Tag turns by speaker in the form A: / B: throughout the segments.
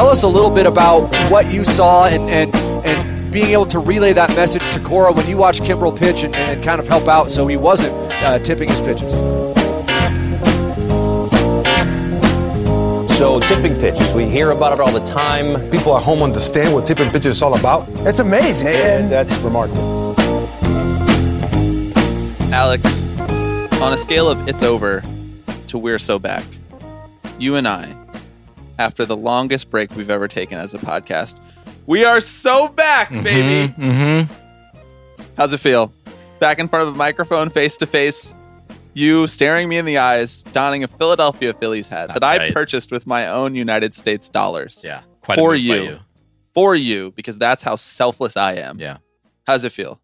A: tell us a little bit about what you saw and and and being able to relay that message to Cora when you watched Kimbrel pitch and, and kind of help out so he wasn't uh, tipping his pitches.
B: So tipping pitches, we hear about it all the time.
C: People at home understand what tipping pitches is all about.
D: It's amazing.
C: And that's remarkable.
E: Alex, on a scale of it's over to we're so back, you and I, after the longest break we've ever taken as a podcast, we are so back, baby.
F: Mm-hmm.
E: How's it feel? Back in front of a microphone, face to face, you staring me in the eyes, donning a Philadelphia Phillies hat that I
F: right.
E: purchased with my own United States dollars.
F: Yeah. Quite
E: For
F: by
E: you. For you, because that's how selfless I am.
F: Yeah.
E: How's it feel?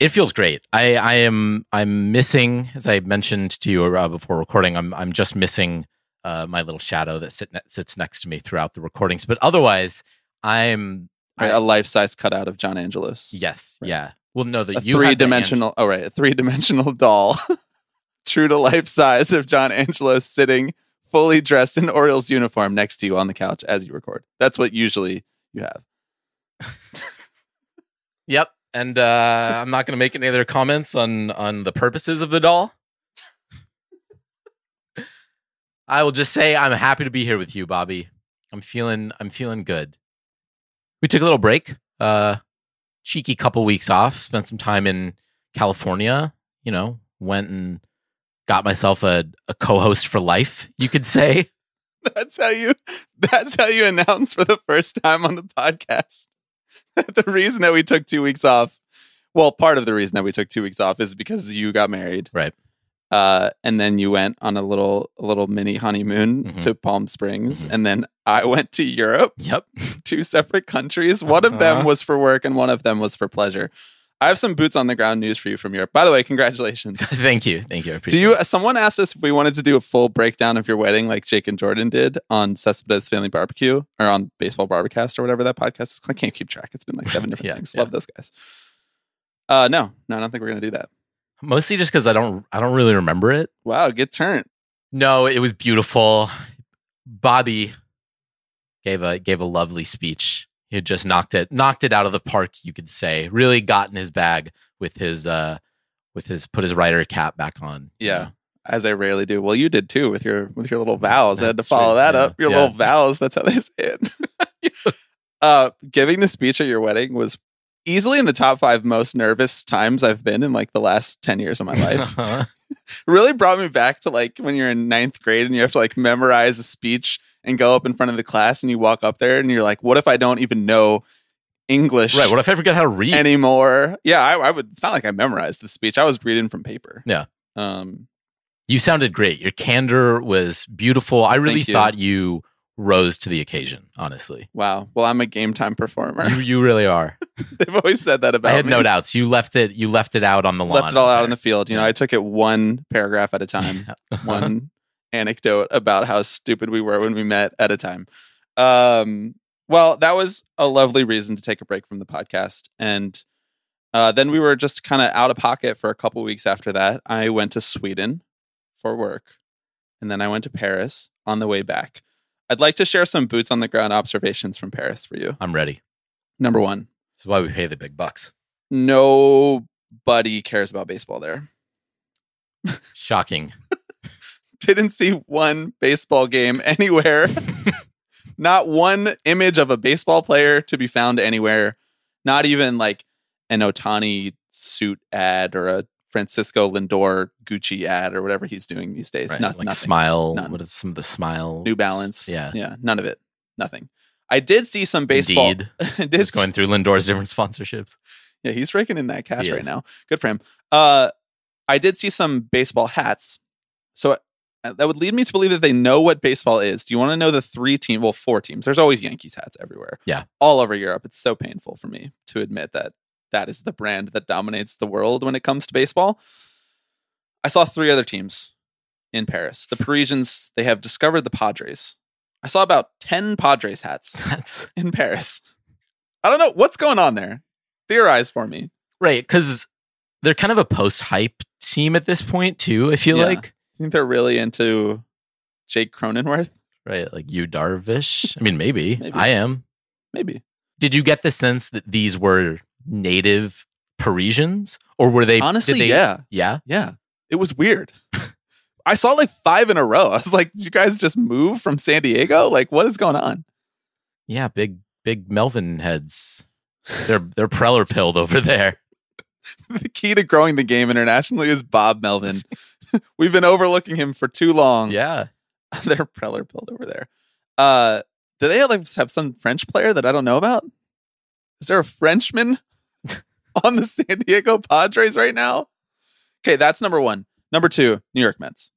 F: It feels great. I, I am I'm missing, as I mentioned to you uh, before recording, I'm I'm just missing uh, my little shadow that sit ne- sits next to me throughout the recordings. But otherwise, I'm
E: Right,
F: I-
E: a life size cutout of John Angelos.
F: yes,
E: Right.
F: yeah. Well, no, the you
E: three dimensional. Oh, right, a three dimensional doll, true to life size of John Angelos sitting fully dressed in Orioles uniform next to you on the couch as you record. That's what usually you have.
F: Yep. And uh, I'm not going to make any other comments on on the purposes of the doll. I will just say I'm happy to be here with you, Bobby. I'm feeling I'm feeling good. We took a little break, uh, cheeky couple weeks off. Spent some time in California. You know, went and got myself a, a co-host for life. You could say.
E: That's how you. That's how you announce for the first time on the podcast. the reason that we took two weeks off. Well, part of the reason that we took two weeks off is because you got married.
F: Right.
E: Uh, and then you went on a little a little mini honeymoon
F: Mhm.
E: to Palm Springs,
F: Mhm.
E: and then I went to Europe,
F: Yep.
E: two separate countries. One of them
F: Uh-huh.
E: was for work, and one of them was for pleasure. I have some boots on the ground news for you from Europe. By the way, congratulations.
F: Thank you. Thank you. I
E: Do you?
F: it.
E: Someone asked us if we wanted to do a full breakdown of your wedding, like Jake and Jordan did on Cespedes Family Barbecue or on Baseball Bar-B-Cast or whatever that podcast is. I can't keep track. It's been like seven different
F: Yeah,
E: things.
F: yeah.
E: Love those guys. Uh, no, no, I don't think we're gonna do that.
F: Mostly just because I don't I don't really remember it.
E: Wow, good turn.
F: No, it was beautiful. Bobby gave a gave a lovely speech. He had just knocked it knocked it out of the park, you could say. Really got in his bag with his uh with his put his rider cap back on. you
E: Yeah.
F: know.
E: as I rarely do. Well, you did too with your with your little vows. I had to follow
F: right,
E: that
F: yeah,
E: up. Your
F: yeah.
E: little vows. That's how they say it. uh, giving the speech at your wedding was easily in the top five most nervous times I've been in like the last ten years of my life.
F: Uh-huh.
E: really brought me back to like when you're in ninth grade and you have to like memorize a speech and go up in front of the class and you walk up there and you're like, what if I don't even know English?
F: right. What if I forget how to read?
E: anymore? Yeah, I, I would. It's not like I memorized the speech. I was reading from paper.
F: Yeah.
E: Um.
F: you sounded great. Your candor was beautiful. I really
E: you.
F: thought you rose to the occasion, honestly.
E: Wow. Well, I'm a game time performer.
F: You you really are.
E: They've always said that about me.
F: I had
E: me.
F: no doubts. You left it you left it out on the lawn.
E: Left it all out in the field. You know, I took it one paragraph at a time, one anecdote about how stupid we were when we met at a time. Um, well, that was a lovely reason to take a break from the podcast. And uh, then we were just kind of out of pocket for a couple weeks after that. I went to Sweden for work. And then I went to Paris on the way back. I'd like to share some boots on the ground observations from Paris for you.
F: I'm ready.
E: Number one,
F: This is why we pay the big bucks.
E: nobody cares about baseball there.
F: Shocking.
E: Didn't see one baseball game anywhere. Not one image of a baseball player to be found anywhere. Not even like an Ohtani suit ad or a Francisco Lindor Gucci ad or whatever he's doing these days.
F: Right. Like
E: nothing.
F: smile.
E: None.
F: What is some of the smile?
E: New Balance.
F: Yeah.
E: Yeah. None of it. Nothing. I did see some baseball.
F: Indeed.
E: Did
F: Just going through Lindor's different sponsorships.
E: Yeah, he's raking in that cash
F: He
E: right
F: is.
E: now. Good for him. Uh, I did see some baseball hats, so uh, that would lead me to believe that they know what baseball is. Do you want to know the three team? Well, four teams. There's always Yankees hats everywhere.
F: Yeah.
E: all over Europe. It's so painful for me to admit that that is the brand that dominates the world when it comes to baseball. I saw three other teams in Paris. The Parisians. They have discovered the Padres. I saw about ten Padres hats
F: That's
E: in Paris. I don't know what's going on there. Theorize for me.
F: right. Because they're kind of a post hype team at this point, too. I feel
E: Yeah.
F: like.
E: I think they're really into Jake Cronenworth.
F: right? Like you Darvish. I mean, maybe.
E: Maybe.
F: I am.
E: Maybe.
F: Did you get the sense that these were native Parisians, or were they?
E: Honestly,
F: they,
E: yeah.
F: yeah.
E: Yeah. It was weird. I saw like five in a row. I was like, did you guys just move from San Diego? Like, what is going on?
F: Yeah, big big Melvin heads. They're they're Preller pilled over there.
E: the key to growing the game internationally is Bob Melvin. We've been overlooking him for too long.
F: Yeah.
E: They're Preller pilled over there. Uh, do they like have some French player that I don't know about? Is there a Frenchman on the San Diego Padres right now? Okay, that's number one. Number two, New York Mets.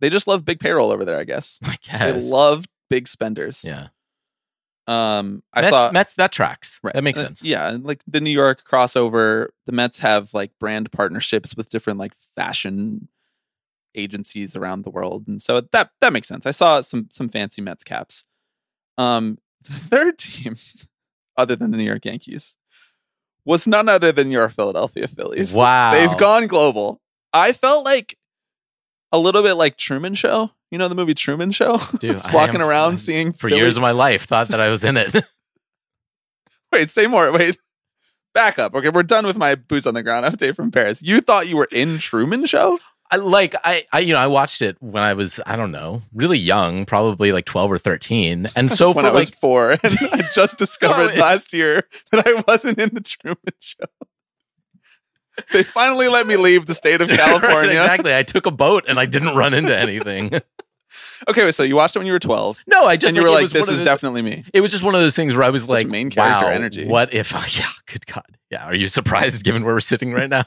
E: They just love big payroll over there, I guess.
F: I guess.
E: They love big spenders.
F: Yeah.
E: Um, I
F: Mets,
E: saw
F: Mets that tracks.
E: Right.
F: That makes
E: Uh,
F: sense.
E: yeah, and, like the New York crossover, the Mets have like brand partnerships with different like fashion agencies around the world, and so that that makes sense. I saw some some fancy Mets caps. Um, the third team, other than the New York Yankees, was none other than your Philadelphia Phillies.
F: Wow.
E: they've gone global. I felt like a little bit like Truman Show. You know the movie Truman Show?
F: Dude,
E: walking
F: am-
E: around seeing
F: for
E: Philly-
F: years of my life thought that I was in it.
E: Wait, say more. Wait. Back up. Okay, we're done with my boots on the ground update from Paris. You thought you were in Truman Show?
F: I like I, I you know I watched it when I was I don't know really young probably like 12 or 13 and so
E: when
F: for
E: I was
F: like
E: four, and I just discovered
F: it's-
E: last year that I wasn't in the Truman Show. They finally let me leave the state of
F: Right,
E: California.
F: exactly I took a boat and I didn't run into anything
E: Okay, so you watched it when you were 12,
F: no I just
E: and you were like, this is definitely me.
F: it was just one of those things where I was
E: Such
F: like
E: main character
F: wow,
E: energy.
F: what if I, yeah good god yeah are you surprised given where we're sitting right now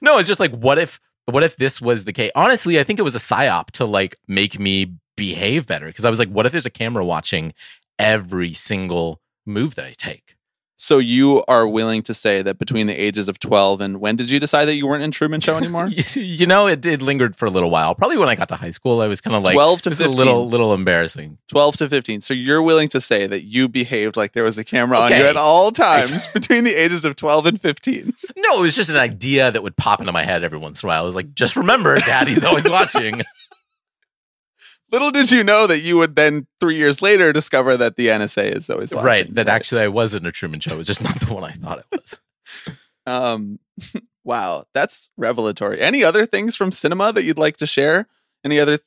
F: no it's just like what if what if this was the case? Honestly I think it was a psyop to like make me behave better because I was like what if there's a camera watching every single move that I take
E: So you are willing to say that between the ages of 12 and when did you decide that you weren't in Truman Show anymore?
F: you know, it did lingered for a little while. Probably when I got to high school, I was kind of like
E: 12 to
F: this is a
E: 15.
F: little little embarrassing.
E: 12 to 15. So you're willing to say that you behaved like there was a camera on you at all times between the ages of 12 and 15.
F: No, it was just an idea that would pop into my head every once in a while. I was like, just remember, Daddy's always watching.
E: Little did you know that you would then, three years later, discover that the NSA is always watching.
F: right. That actually I was in a Truman Show. It was just not the one I thought it was.
E: Um, wow, that's revelatory. Any other things from cinema that you'd like to share? Any other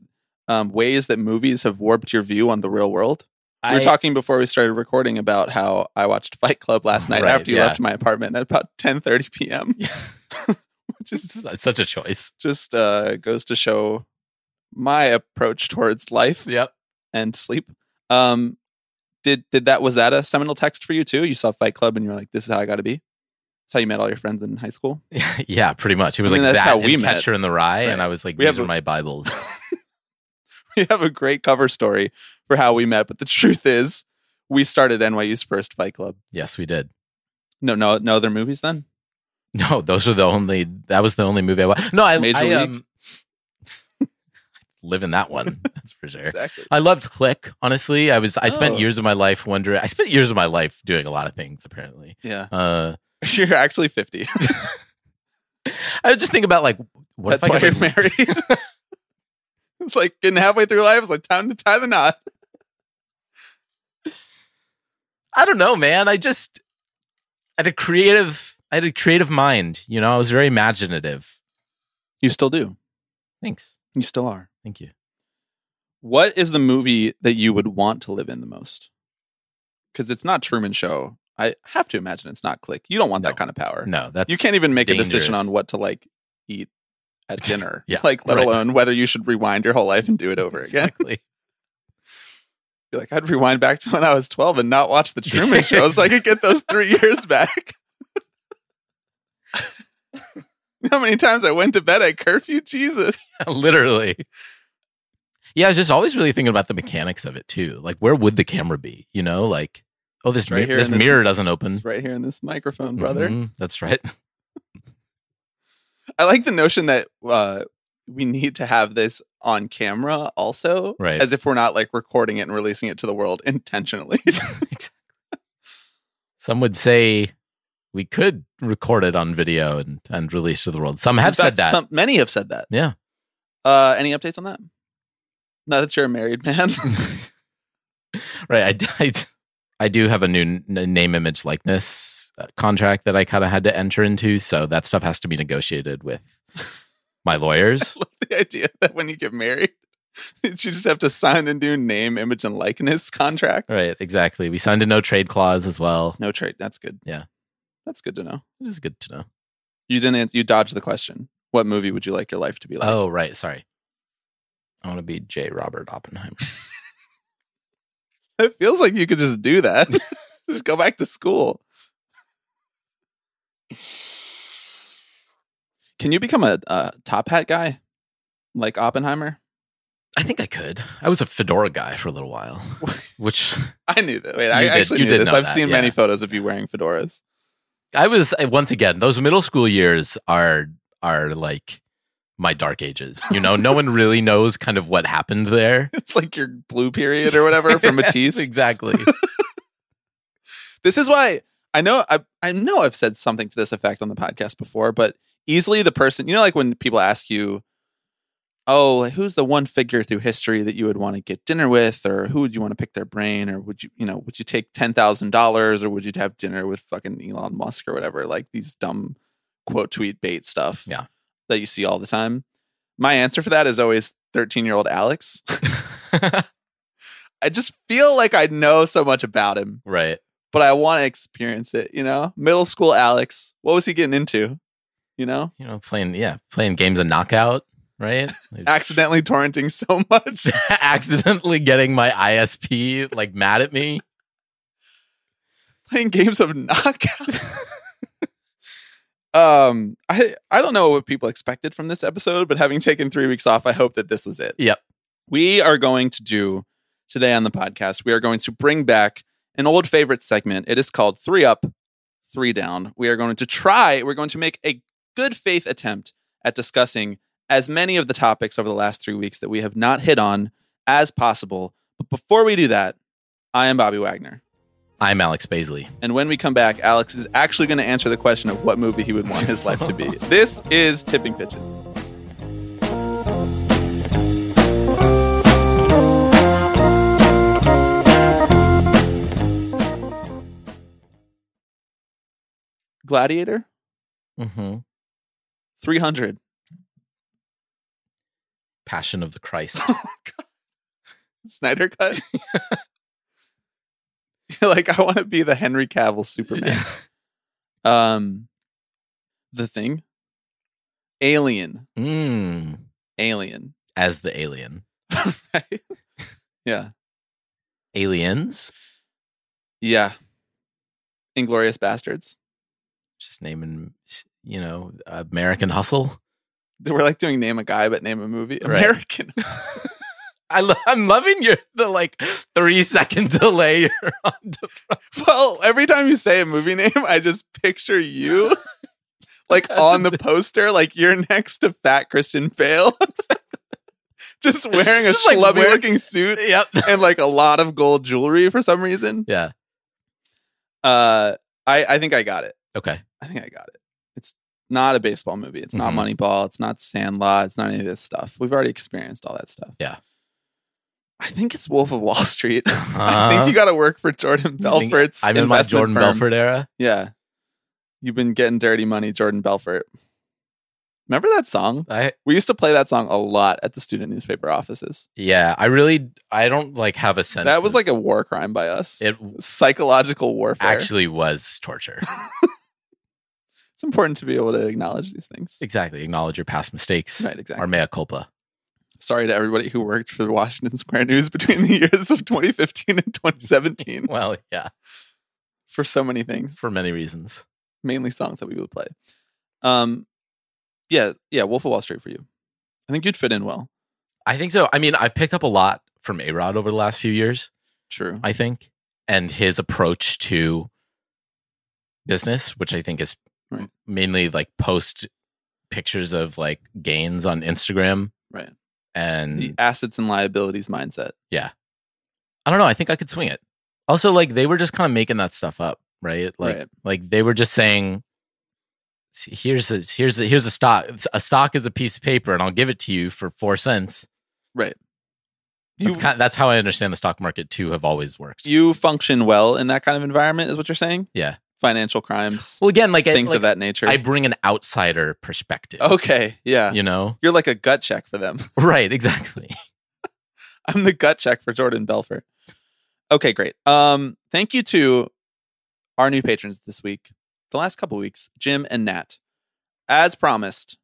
E: um, ways that movies have warped your view on the real world? We were
F: I-
E: talking before we started recording about how I watched Fight Club last night
F: Right,
E: after you
F: yeah.
E: left my apartment at about 10:30 p.m. Which is
F: such a choice.
E: just uh, goes to show my approach towards life
F: Yep.
E: and sleep. Um, did did that was that a seminal text for you too? You saw Fight Club and you're like, "This is how I got to be." That's how you met all your friends in high school.
F: yeah, pretty much. It was
E: I mean,
F: like
E: that's
F: that
E: how we met.
F: Catcher in the Rye, and I was like,
E: We
F: these
E: have
F: are
E: a-
F: my Bibles.
E: we have a great cover story for how we met, but the truth is, we started NYU's first Fight Club.
F: yes, we did.
E: No, no, no other movies then.
F: No, those are the only. That was the only movie I watched. No, I,
E: Major
F: I
E: League?
F: um, live in that one. That's for sure.
E: Exactly.
F: I loved Click. Honestly, I was. I spent
E: Oh.
F: years of my life wondering. I spent years of my life doing a lot of things. Apparently,
E: Yeah,
F: uh,
E: you're actually 50.
F: I was just thinking about like what
E: That's
F: if I
E: why you're married. it's like getting halfway through life. It's like time to tie the knot.
F: I don't know, man. I just I had a creative. I had a creative mind. You know, I was very imaginative.
E: You still do.
F: Thanks.
E: You still are.
F: Thank you.
E: What is the movie that you would want to live in the most? Because it's not Truman Show. I have to imagine it's not Click. You don't want
F: No.
E: that kind of power.
F: No, that's
E: you can't even make a decision on what to like eat at dinner.
F: Yeah,
E: like let
F: right.
E: alone whether you should rewind your whole life and do it over again.
F: Exactly.
E: Be like, I'd rewind back to when I was twelve and not watch the Truman Show so I could get those three years back. How many times I went to bed at curfew? Jesus.
F: Literally. Yeah, I was just always really thinking about the mechanics of it too. Like, where would the camera be? You know, like, oh, this
E: Right here
F: this
E: this-
F: mirror doesn't open.
E: It's right here in this microphone, brother.
F: Mhm, that's right.
E: I like the notion that uh, we need to have this on camera also,
F: Right.
E: as if we're not like recording it and releasing it to the world intentionally.
F: Some would say we could record it on video and, and release to the world. Some have
E: In
F: said that.
E: Some, many have said that.
F: Yeah.
E: Uh, any updates on that? Now that you're a married man.
F: right. I, I do have a new name, image, likeness uh, contract that I kind of had to enter into. So that stuff has to be negotiated with my lawyers.
E: love the idea that when you get married, you just have to sign a new name, image, and likeness contract.
F: right. Exactly. We signed a no trade clause as well.
E: No trade. That's good.
F: Yeah.
E: That's good to know.
F: It is good to know.
E: You didn't. You dodged the question. What movie would you like your life to be like?
F: Oh, right. Sorry. I want to be J. Robert Oppenheimer.
E: It feels like you could just do that. just go back to school. Can you become a, a top hat guy like Oppenheimer?
F: I think I could. I was a fedora guy for a little while, which
E: I knew that. Wait, I
F: did-
E: actually knew
F: did
E: this. I've
F: that,
E: seen many photos of you wearing fedoras.
F: I was once again. Those middle school years are are like my dark ages. You know, no one really knows kind of what happened there.
E: It's like your blue period or whatever for Matisse.
F: exactly.
E: This is why I know I I know I've said something to this effect on the podcast before, but easily the person you know, like when people ask you, "Oh, who's the one figure through history that you would want to get dinner with, or who would you want to pick their brain, or would you you know would you take ten thousand dollars, or would you have dinner with fucking Elon Musk or whatever?" Like these dumb quote tweet bait stuff,
F: Yeah.
E: That you see all the time. My answer for that is always thirteen year old Alex. I just feel like I know so much about him
F: right.
E: but I want to experience it, you know? Middle school Alex, what was he getting into? You know?
F: You know, playing yeah, playing games of knockout. Right.
E: Accidentally torrenting so much.
F: accidentally getting my ISP like mad at me.
E: playing games of knockout. Um, I I don't know what people expected from this episode, but having taken three weeks off, I hope that this was it.
F: Yep.
E: We are going to do today on the podcast, we are going to bring back an old favorite segment. It is called Three Up, Three Down. We are going to try, we're going to make a good faith attempt at discussing as many of the topics over the last three weeks that we have not hit on as possible. But before we do that, I am Bobby Wagner.
F: I'm Alex Baisley.
E: And when we come back, Alex is actually going to answer the question of what movie he would want his life to be. This is Tipping Pitches. Gladiator
F: Mm-hmm.
E: 300.
F: Passion of the Christ.
E: Snyder cut. Like, I want to be the Henry Cavill Superman. Um, The Thing. Alien.
F: mm,
E: Alien.
F: as the alien.
E: right? Yeah.
F: Aliens.
E: Yeah. Inglourious Basterds.
F: Just naming, you know, American Hustle.
E: We're like doing name a guy, but name a movie.
F: Right.
E: American.
F: I lo- I'm loving your the like three second delay you're on to
E: well, every time you say a movie name, I just picture you like on the poster, like you're next to fat Christian Bale. just wearing a
F: Just,
E: schlubby looking suit
F: Yep.
E: and like a lot of gold jewelry for some reason.
F: Yeah.
E: Uh I, I think I got it.
F: Okay.
E: I think I got it. It's not a baseball movie. It's not
F: Mhm.
E: Moneyball. It's not Sandlot. It's not any of this stuff. We've already experienced all that stuff.
F: Yeah.
E: I think it's Wolf of Wall Street. I
F: Uh-huh.
E: think you got to work for Jordan Belfort's.
F: I'm in my Jordan
E: firm.
F: Belfort era.
E: Yeah. You've been getting dirty money, Jordan Belfort. Remember that song?
F: I
E: We used to play that song a lot at the student newspaper offices.
F: yeah. I really I don't like have a sense.
E: That was like a war crime by us.
F: it
E: Psychological warfare.
F: actually was torture.
E: it's important to be able to acknowledge these things.
F: exactly. Acknowledge your past mistakes.
E: Right, exactly.
F: Or mea culpa.
E: Sorry to everybody who worked for the Washington Square News between the years of 2015 and 2017
F: Well, yeah,
E: for so many things,
F: for many reasons.
E: mainly songs that we would play. Um, yeah, yeah, Wolf of Wall Street for you. I think you'd fit in well.
F: I think so. I mean, I've picked up a lot from A Rod over the last few years.
E: True.
F: I think, and his approach to business, which I think is
E: Right.
F: mainly like post pictures of like gains on Instagram
E: Right.
F: And
E: The assets and liabilities mindset. Yeah.
F: I don't know. I think I could swing it. Also, like they were just kind of making that stuff up, right? Like,
E: Right.
F: like they were just saying, "Here's a here's a, here's a stock. A stock is a piece of paper, and I'll give it to you for four cents."
E: Right. You
F: That's, kind that's how I understand the stock market to have always worked.
E: you function well in that kind of environment, is what you're saying?
F: yeah.
E: Financial crimes,
F: Well, again, like I-
E: things
F: like,
E: of that nature.
F: I bring an outsider perspective.
E: okay, yeah.
F: You know,
E: You're like a gut check for them.
F: right? Exactly.
E: I'm the gut check for Jordan Belfort. Okay, great. Um, thank you to our new patrons this week, the last couple weeks, Jim and Nat. As promised,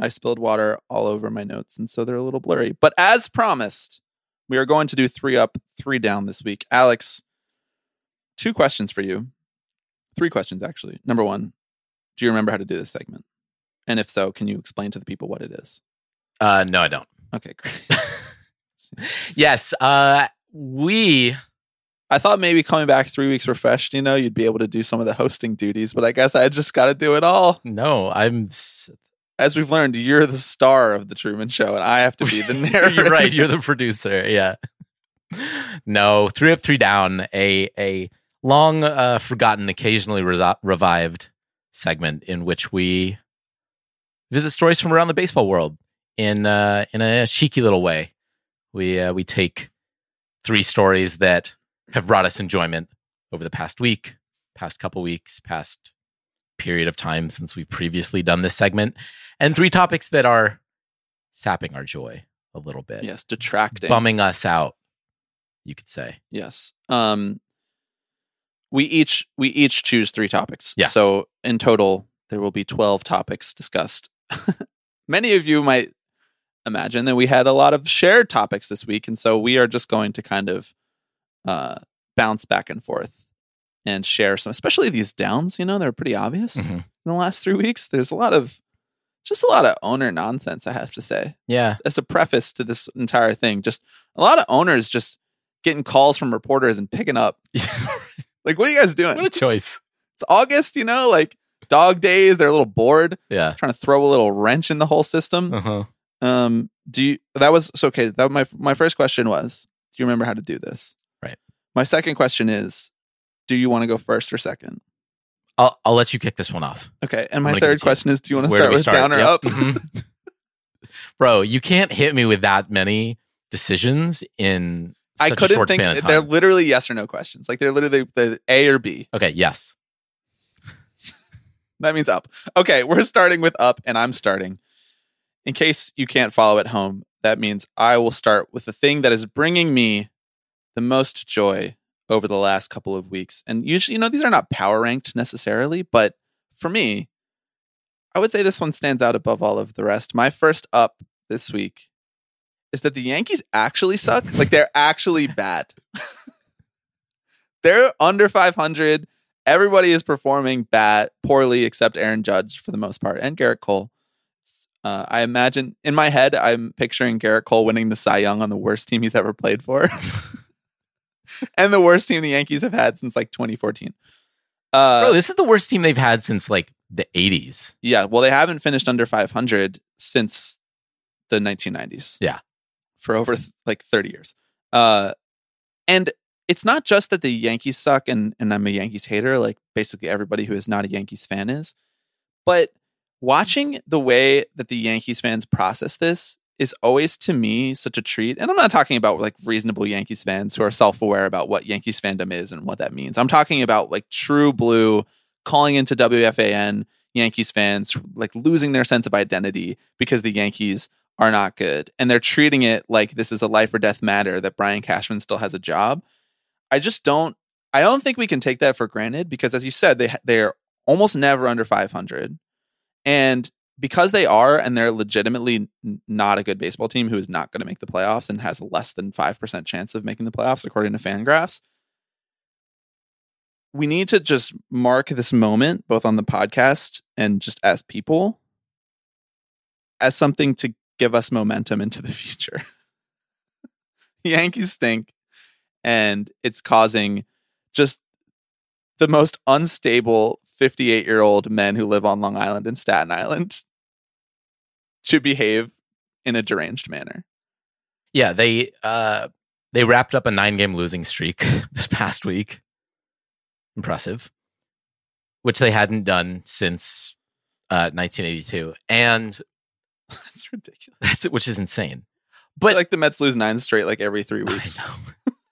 E: I spilled water all over my notes, and so they're a little blurry. But as promised, we are going to do three up, three down this week. Alex, two questions for you. Three questions, actually. Number one, do you remember how to do this segment? And if so, can you explain to the people what it is?
F: Uh, no, I don't.
E: Okay, great.
F: Yes. Uh, we
E: I thought maybe coming back three weeks refreshed, you know, you'd be able to do some of the hosting duties, but I guess I just got to do it all.
F: no. I'm.
E: As we've learned, you're the star of the Truman Show, and I have to be the narrator.
F: you're right. You're the producer. Yeah. No, three up, three down. A a long uh, forgotten, occasionally resi- revived segment in which we visit stories from around the baseball world in uh, in a cheeky little way. We uh, we take three stories that have brought us enjoyment over the past week, past couple weeks, past period of time since we've previously done this segment, and three topics that are sapping our joy a little bit,
E: yes, detracting.
F: bumming us out, you could say.
E: Yes. Um, we each we each choose three topics.
F: Yes.
E: So in total, there will be twelve topics discussed. Many of you might imagine that we had a lot of shared topics this week, and so we are just going to kind of uh, bounce back and forth and share some, especially these downs. You know, they're pretty obvious
F: Mhm.
E: in the last three weeks. There's a lot of just a lot of owner nonsense. I have to say
F: Yeah.
E: as a preface to this entire thing, just a lot of owners just getting calls from reporters and picking up. Like, what are you guys doing?
F: what a choice.
E: It's August, you know, like dog days. They're a little bored,
F: Yeah.
E: trying to throw a little wrench in the whole system.
F: Uh huh.
E: Um, do you? That was so okay. That my my first question was, do you remember how to do this?
F: Right.
E: My second question is, do you want to go first or second?
F: I'll I'll let you kick this one off.
E: Okay. And my
F: gonna give it
E: third
F: to you.
E: question is, do you want to start with
F: start?
E: down or
F: Yep.
E: up?
F: Mhm. Bro, you can't hit me with that many decisions in
E: I couldn't think. They're literally yes or no questions. Like they're literally the A or B.
F: Okay, yes.
E: That means up. Okay, we're starting with up, and I'm starting. In case you can't follow at home, that means I will start with the thing that is bringing me the most joy over the last couple of weeks. And usually, you know, these are not power ranked necessarily, but for me, I would say this one stands out above all of the rest. My first up this week is that the Yankees actually suck. like they're actually bad. they're under 500. Everybody is performing bad, poorly, except Aaron Judge for the most part, and Gerrit Cole. Uh, I imagine in my head, I'm picturing Gerrit Cole winning the Cy Young on the worst team he's ever played for, and the worst team the Yankees have had since like 2014. Uh,
F: Bro, this is the worst team they've had since like the 80s.
E: yeah, well, they haven't finished under 500 since the 1990s.
F: Yeah.
E: For over like 30 years. Uh, and it's not just that the Yankees suck, and and I'm a Yankees hater, like basically everybody who is not a Yankees fan is. But watching the way that the Yankees fans process this is always to me such a treat. And I'm not talking about like reasonable Yankees fans who are self aware about what Yankees fandom is and what that means. I'm talking about like true blue calling into WFAN Yankees fans, like losing their sense of identity because the Yankees are not good. And they're treating it like this is a life or death matter that Brian Cashman still has a job. I just don't I don't think we can take that for granted because as you said they they're almost never under 500. And because they are and they're legitimately not a good baseball team who is not going to make the playoffs and has less than 5% chance of making the playoffs according to Fangraphs. We need to just mark this moment both on the podcast and just as people as something to give us momentum into the future. Yankees stink and it's causing just the most unstable 58 year old men who live on Long Island and Staten Island to behave in a deranged manner.
F: Yeah, they uh they wrapped up a nine game losing streak this past week. Impressive. Which they hadn't done since uh 1982. And
E: That's ridiculous.
F: that's which is insane. But
E: like the Mets lose nine straight like every three
F: I
E: weeks.
F: know.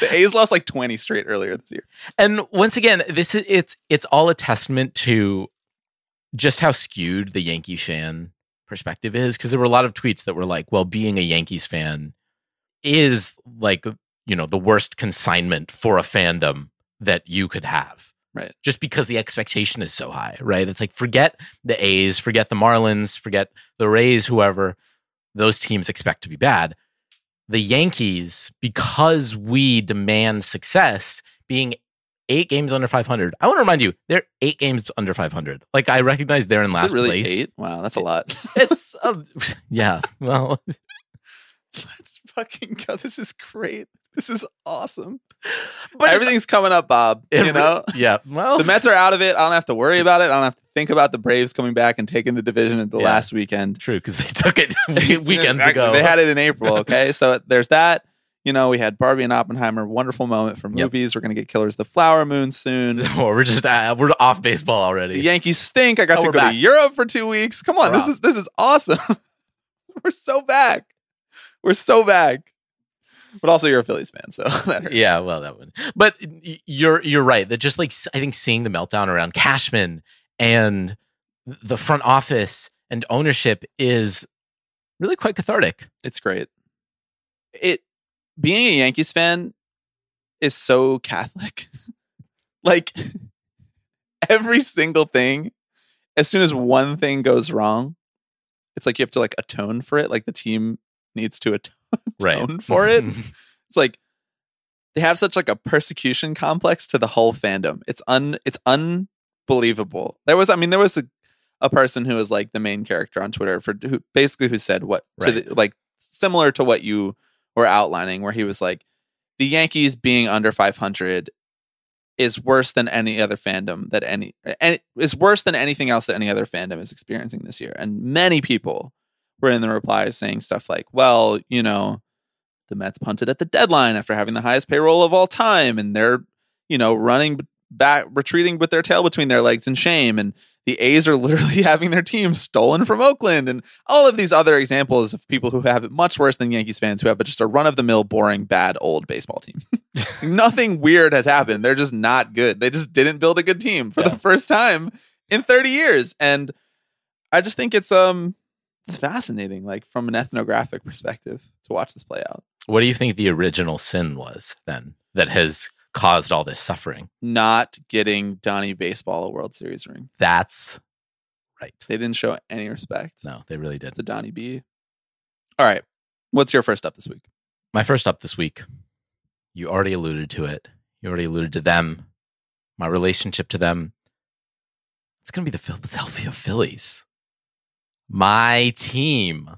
E: The A's lost like twenty straight earlier this year.
F: And once again, this is it's it's all a testament to just how skewed the Yankee fan perspective is because there were a lot of tweets that were like, well, being a Yankees fan is like, you know, the worst consignment for a fandom that you could have.
E: Right.
F: Just because the expectation is so high, right? It's like forget the A's, forget the Marlins, forget the Rays, whoever those teams expect to be bad. The Yankees, because we demand success, being eight games under 500. I want to remind you, they're eight games under 500. Like I recognize they're in last
E: really
F: place.
E: eight? Wow, that's a lot.
F: It's um, yeah. Well,
E: Let's fucking go. This is great. This is awesome.
F: but
E: Everything's coming up, Bob.
F: it
E: you know,
F: yeah. Well,
E: the Mets are out of it. I don't have to worry about it. I don't have to think about the Braves coming back and taking the division at the
F: Yeah.
E: last weekend.
F: true because they took it weekends
E: Exactly.
F: ago.
E: They had it in April. Okay, so there's that. You know, we had Barbie and Oppenheimer. Wonderful moment
F: Yep.
E: movies. We're gonna get Killers the Flower Moon soon.
F: Oh, we're just uh, we're off baseball already. The.
E: Yankees stink. I got
F: Oh,
E: to go
F: back.
E: to Europe for two weeks. Come on,
F: We're
E: this
F: off.
E: is this is awesome. we're so back. We're so back. But also, you're a Phillies fan, so that hurts.
F: Yeah, well, that one. But you're you're right. That just like I think seeing the meltdown around Cashman and the front office and ownership is really quite cathartic.
E: it's great. It being a Yankees fan is so Catholic. like every single thing, as soon as one thing goes wrong, it's like you have to like atone for it. Like the team needs to atone atone for it. It's like they have such like a persecution complex to the whole fandom. It's un it's unbelievable. There was I mean there was a, a person who was like the main character on Twitter for who basically who said what to the, like similar to what you were outlining where he was like the Yankees being under 500 is worse than any other fandom that any and is worse than anything else that any other fandom is experiencing this year. And many people were in the replies saying stuff like, "Well, you know, the Mets punted at the deadline after having the highest payroll of all time, and they're, you know, running back, retreating with their tail between their legs in shame, and the A's are literally having their team stolen from Oakland, and all of these other examples of people who have it much worse than Yankees fans who have just a run of the mill, boring, bad old baseball team. Nothing weird has happened. They're just not good. They just didn't build a good team for
F: Yeah.
E: the first time in 30 years, and I just think it's um it's fascinating, like from an ethnographic perspective, to watch this play out.
F: What do you think the original sin was then that has caused all this suffering?
E: Not getting Donnie Baseball a World Series ring.
F: That's right.
E: They didn't show any respect
F: No, they really did.
E: to Donnie B. All right. What's your first up this week?
F: My first up this week, you already alluded to it. You already alluded to them, my relationship to them. It's going to be the Philadelphia Phillies. My team.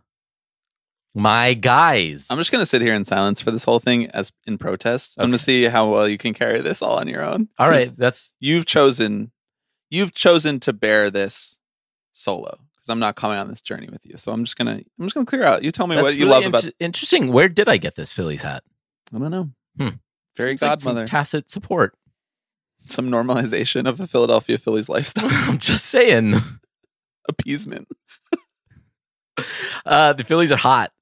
F: My guys.
E: I'm just gonna sit here in silence for this whole thing as in protest. I'm gonna see how well you can carry this all on your own.
F: All right, that's
E: You've chosen you've chosen to bear this solo. Because I'm not coming on this journey with you. So I'm just gonna I'm just gonna clear out. You tell me
F: that's
E: what you
F: really
E: love about
F: int- interesting. Where did I get this Phillies hat?
E: I don't know.
F: Hmm.
E: Fairy
F: like some
E: godmother.
F: tacit support.
E: some normalization of the Philadelphia Phillies lifestyle.
F: I'm just saying.
E: Appeasement.
F: Uh, the Phillies are hot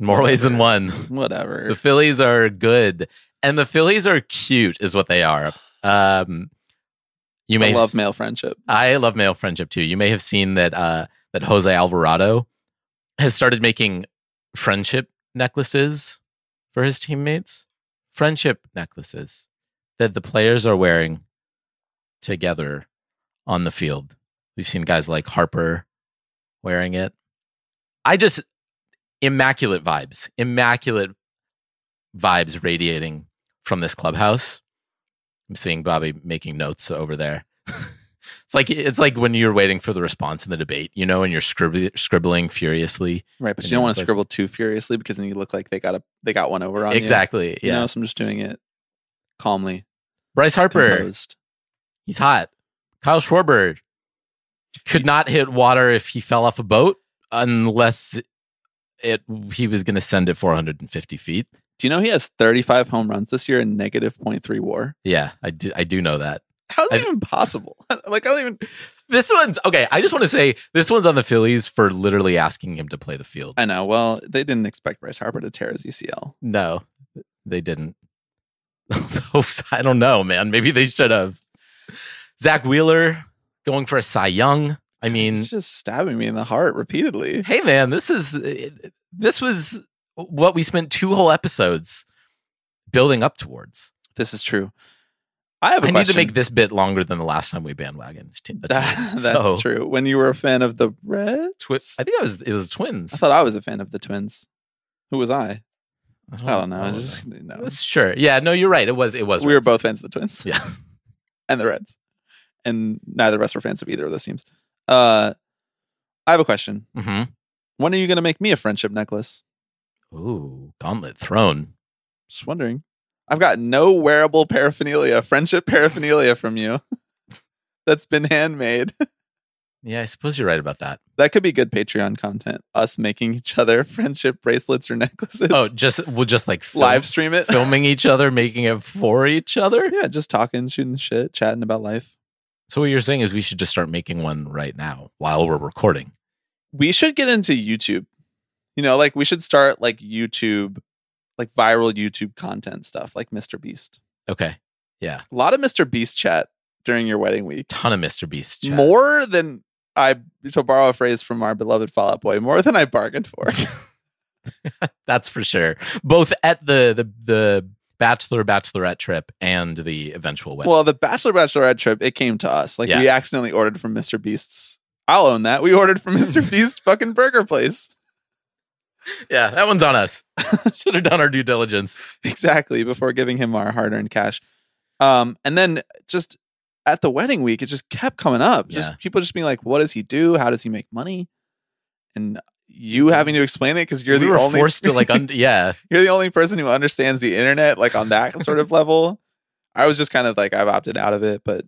F: in more ways than one.
E: Whatever.
F: The Phillies are good, and the Phillies are cute, is what they are. Um, you may
E: I love
F: s-
E: male friendship.
F: I love male friendship too. You may have seen that uh, that Jose Alvarado has started making friendship necklaces for his teammates. Friendship necklaces that the players are wearing together on the field. We've seen guys like Harper wearing it. I just immaculate vibes, immaculate vibes radiating from this clubhouse. I'm seeing Bobby making notes over there. it's like it's like when you're waiting for the response in the debate, you know, and you're scribbling, scribbling furiously.
E: Right, but
F: You
E: you don't want to
F: like-
E: scribble too furiously because then you look like they got a they got one over on you.
F: exactly.
E: You
F: yeah.
E: know, so I'm just doing it calmly.
F: Bryce Harper,
E: Composed.
F: he's hot. Kyle Schwarber could not hit water if he fell off a boat unless it he was going to send it 450 feet.
E: Do you know he has 35 home runs this year and negative 0.3 war?
F: Yeah, I do. I do know that.
E: How's that even possible? like I don't even
F: This one's okay. I just want to say this one's on the Phillies for literally asking him to play the field.
E: I know. Well, they didn't expect Bryce Harper to tear his UCL.
F: No, they didn't. I don't know, man. Maybe they should have. Zack Wheeler going for a Cy Young. I mean,
E: He's just stabbing me in the heart repeatedly.
F: hey, man, this is uh, this was what we spent two whole episodes building up towards.
E: This is true. I have a
F: I need
E: question.
F: to make this bit longer than the last time we bandwagoned.
E: That- that's
F: So,
E: true. When you were a fan of the Reds,
F: Twi- I think I was it was twins.
E: I thought I was a fan of the Twins. Who was I?
F: I
E: I don't know. Just no.
F: That's sure. Yeah, no, you're right. It was it was.
E: we were both fans of the Twins.
F: Yeah.
E: and the Reds, and neither of us were fans of either of those teams. Uh, I have a question.
F: hmm
E: When are you going to make me a friendship necklace?
F: Ooh, gauntlet throne.
E: Just wondering. I've got no wearable paraphernalia, friendship paraphernalia from you. That's been handmade.
F: Yeah, I suppose you're right about that.
E: That could be good Patreon content. Us making each other friendship bracelets or necklaces.
F: Oh, just we'll just like film,
E: live stream it.
F: filming each other, making it for each other.
E: yeah, just talking, shooting the shit, chatting about life.
F: So what you're saying is we should just start making one right now while we're recording.
E: We should get into YouTube. You know, like we should start like YouTube, like viral YouTube content stuff, like Mr. Beast.
F: Okay. Yeah.
E: A lot of Mr. Beast chat during your wedding week.
F: Ton of Mr. Beast. chat.
E: More than I, to borrow a phrase from our beloved Fall Out Boy, more than I bargained for.
F: That's for sure. Both at the the the bachelor bachelorette trip and the eventual wedding.
E: well, the Bachelor Bachelorette trip, it came to us. Like
F: Yeah.
E: we accidentally ordered from Mr. Beast's. I'll own that. We ordered from Mr. Beast's fucking burger place.
F: yeah, that one's on us. should have done our due diligence.
E: exactly before giving him our hard-earned cash um and then just at the wedding week it just kept coming up just
F: Yeah.
E: people just being like what does he do how does he make money and you having to explain it because you're
F: we
E: the only
F: forced to like un- yeah.
E: you're the only person who understands the internet like on that sort of level i was just kind of like i've opted out of it but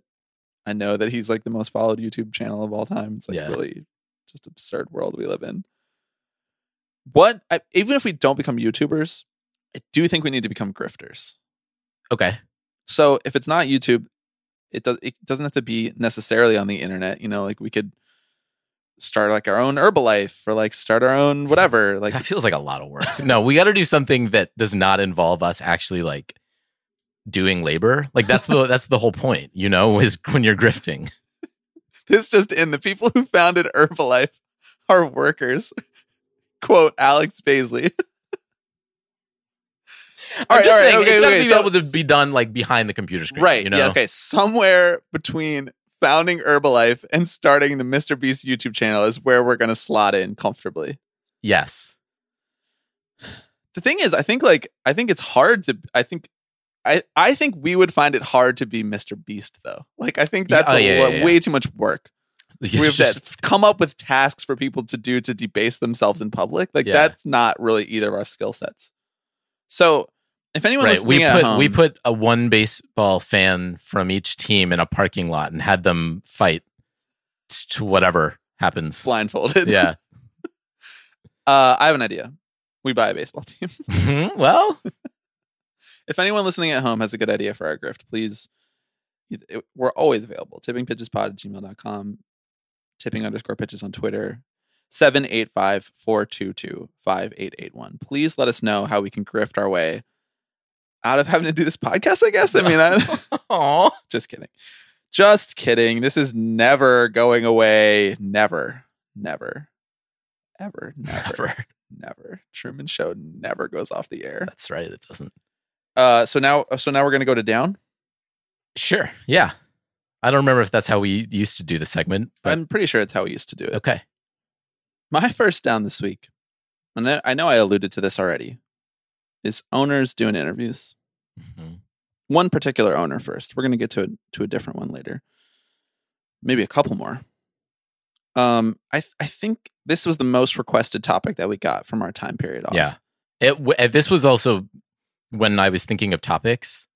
E: i know that he's like the most followed youtube channel of all time it's like
F: Yeah.
E: really just absurd world we live in what I, even if we don't become youtubers i do think we need to become grifters
F: Okay.
E: so if it's not YouTube, it does it doesn't have to be necessarily on the internet. You know, like we could start like our own Herbalife or like start our own whatever. Like
F: That feels like a lot of work. no, we got to do something that does not involve us actually like doing labor. Like that's the that's the whole point, you know, is when you're grifting.
E: this just in the people who founded Herbalife are workers. Quote Alex Baisley.
F: I'm
E: All right,
F: just
E: all right,
F: saying
E: okay,
F: it's got to
E: okay, be
F: be
E: so-
F: able to be done like behind the computer screen,
E: right.
F: You know,
E: Yeah. Okay. Somewhere between founding Herbalife and starting the Mr. Beast YouTube channel is where we're gonna slot in comfortably.
F: yes,
E: the thing is, I think like I think it's hard to. I think. I, I think we would find it hard to be Mr. Beast though. Like I think
F: Yeah,
E: that's
F: oh,
E: a
F: yeah, yeah, yeah.
E: way too much work. We have
F: just-
E: to come up with tasks for people to do to debase themselves in public. Like
F: Yeah.
E: that's not really either of our skill sets. So if anyone
F: right.
E: listening
F: We
E: at
F: put
E: home,
F: we put a one baseball fan from each team in a parking lot and had them fight to whatever happens.
E: blindfolded.
F: Yeah.
E: Uh, I have an idea. We buy a baseball team.
F: Mhm. well,
E: if anyone listening at home has a good idea for our grift, please, it- we're always available. Tippingpitchespod at gmail.com, tipping underscore pitches on Twitter, 785 422 5881. Please let us know how we can grift our way out of having to do this podcast, I guess. I mean, I, just kidding. Just kidding. This is never going away. Never, never, ever, never,
F: Never.
E: never. Truman Show never goes off the air.
F: That's right. It doesn't.
E: Uh, so now, so now we're gonna go to down.
F: Sure. Yeah. I don't remember if that's how we used to do the segment, but
E: I'm pretty sure it's how we used to do it.
F: okay.
E: My first down this week, and I I know I alluded to this already, is owners doing interviews.
F: Mhm.
E: One particular owner first. We're gonna get to a, to a different one later. Maybe a couple more. Um, I th- I think this was the most requested topic that we got from our time period off.
F: Yeah. It, w- this was also when I was thinking of topics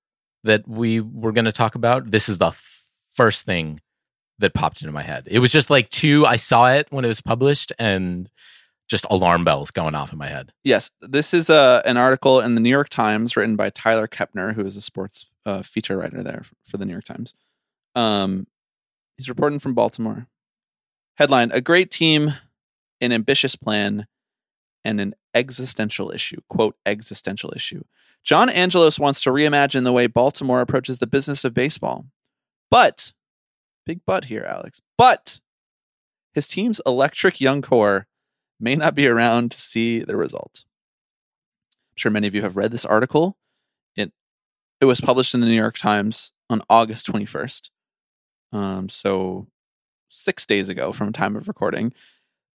F: that we were going to talk about. This is the f- first thing that popped into my head. It was just like two, I saw it when it was published and just alarm bells going off in my head.
E: Yes, this is uh, an article in the New York Times written by Tyler Kepner, who is a sports uh, feature writer there for, for the New York Times. Um, he's reporting from Baltimore. Headline A great team, an ambitious plan, and an existential issue. Quote, existential issue. John Angelos wants to reimagine the way Baltimore approaches the business of baseball. But, big but here, Alex, but his team's electric young core may not be around to see the result. I'm sure many of you have read this article. It it was published in the New York Times on August 21st. Um, so six days ago from time of recording.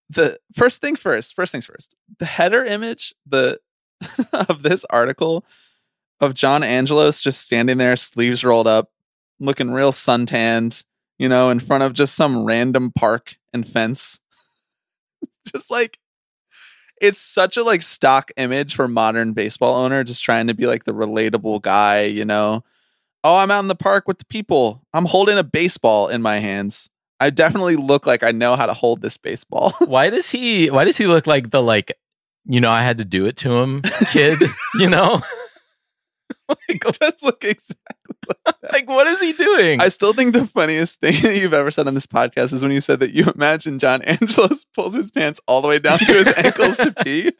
E: The first thing first, first things first. The header image, the of this article of John Angelos just standing there, sleeves rolled up, looking real suntanned, you know, in front of just some random park and fence. just like it's such a like stock image for modern baseball owner just trying to be like the relatable guy, you know. Oh, I'm out in the park with the people. I'm holding a baseball in my hands. I definitely look like I know how to hold this baseball.
F: why does he why does he look like the like you know I had to do it to him kid, you know?
E: like, does look exactly like,
F: like what is he doing?
E: I still think the funniest thing that you've ever said on this podcast is when you said that you imagine John Angelos pulls his pants all the way down to his ankles to pee.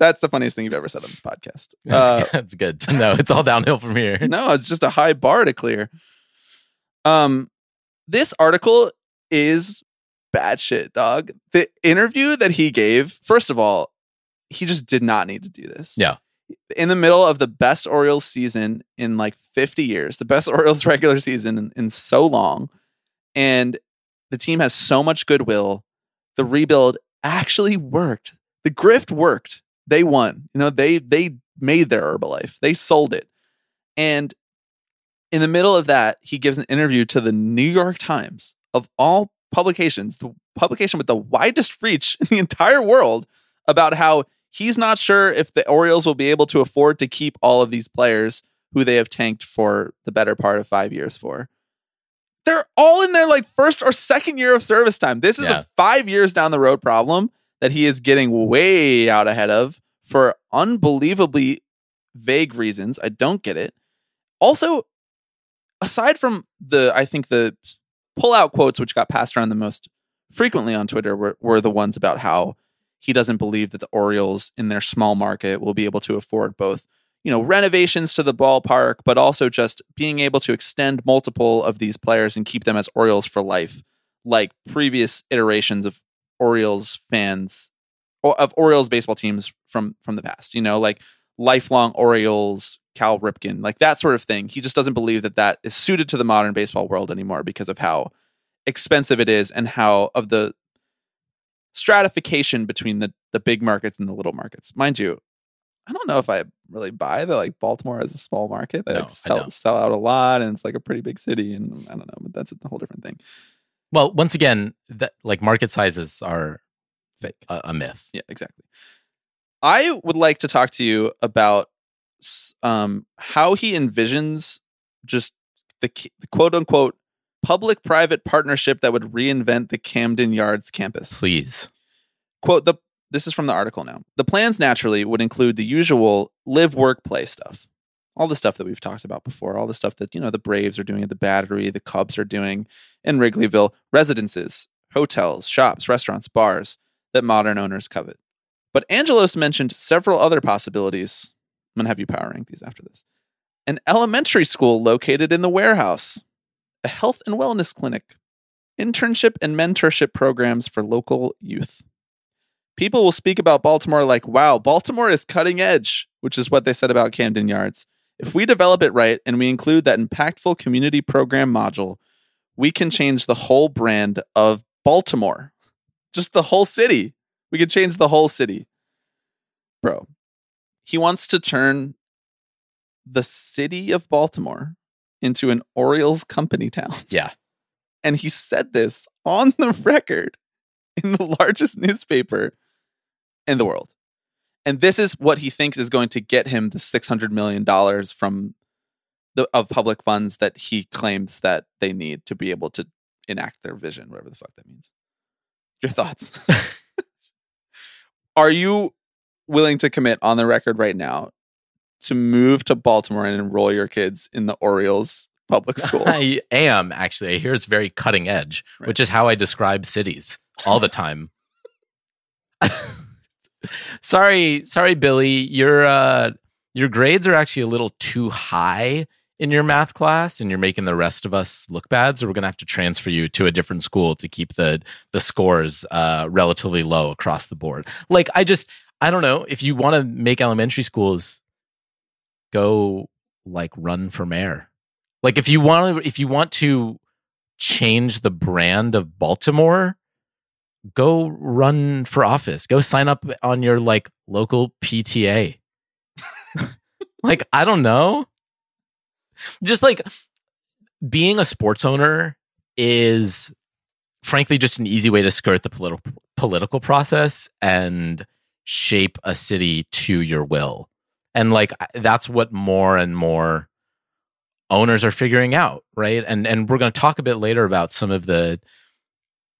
E: That's the funniest thing you've ever said on this podcast.
F: That's, uh, that's good to know. It's all downhill from here.
E: No, it's just a high bar to clear. Um, this article is bad shit, dog. The interview that he gave, first of all, he just did not need to do this.
F: Yeah.
E: In the middle of the best Orioles season in like 50 years, the best Orioles regular season in, in so long. And the team has so much goodwill. The rebuild actually worked. The grift worked. They won. You know, they they made their Herbalife. They sold it. And in the middle of that, he gives an interview to the New York Times of all publications, the publication with the widest reach in the entire world, about how he's not sure if the Orioles will be able to afford to keep all of these players who they have tanked for the better part of five years for. They're all in their like first or second year of service time. This is yeah. a five years down the road problem that he is getting way out ahead of for unbelievably vague reasons. I don't get it. Also, aside from the, I think the pull out quotes which got passed around the most frequently on Twitter were, were the ones about how he doesn't believe that the Orioles in their small market will be able to afford both, you know, renovations to the ballpark, but also just being able to extend multiple of these players and keep them as Orioles for life, like previous iterations of Orioles fans of Orioles baseball teams from from the past. You know, like lifelong Orioles, Cal Ripken, like that sort of thing. He just doesn't believe that that is suited to the modern baseball world anymore because of how expensive it is and how of the stratification between the the big markets and the little markets. Mind you, I don't know if I really buy that. like Baltimore is a small market that no, like, sell sell out a lot and it's like a pretty big city and I don't know, but that's a whole different thing.
F: Well, once again, that like market sizes are
E: fake,
F: a, a myth.
E: Yeah, exactly. I would like to talk to you about um, how he envisions just the, the quote unquote public private partnership that would reinvent the Camden Yards campus.
F: Please.
E: Quote the this is from the article now. The plans naturally would include the usual live work play stuff. All the stuff that we've talked about before, all the stuff that, you know, the Braves are doing at the Battery, the Cubs are doing in Wrigleyville, residences, hotels, shops, restaurants, bars that modern owners covet. But Angelos mentioned several other possibilities. I'm going to have you power rank these after this. An elementary school located in the warehouse, a health and wellness clinic, internship and mentorship programs for local youth. People will speak about Baltimore like, wow, Baltimore is cutting edge, which is what they said about Camden Yards. If we develop it right and we include that impactful community program module, we can change the whole brand of Baltimore, just the whole city. We could change the whole city. Bro, he wants to turn the city of Baltimore into an Orioles company town.
F: Yeah.
E: And he said this on the record in the largest newspaper in the world. And this is what he thinks is going to get him the $600 million from the of public funds that he claims that they need to be able to enact their vision, whatever the fuck that means. Your thoughts? Are you willing to commit on the record right now to move to Baltimore and enroll your kids in the Orioles public school.
F: I am actually. I hear it's very cutting edge,
E: Right.
F: which is how I describe cities all the time. sorry, sorry, Billy. Your uh, your grades are actually a little too high in your math class, and you're making the rest of us look bad. So we're gonna have to transfer you to a different school to keep the the scores uh, relatively low across the board. Like, I just, I don't know if you want to make elementary schools go like run for mayor. Like if you want to if you want to change the brand of Baltimore, go run for office. Go sign up on your like local PTA. like I don't know. Just like being a sports owner is frankly just an easy way to skirt the political political process and shape a city to your will. And like that's what more and more owners are figuring out, right? And and we're going to talk a bit later about some of the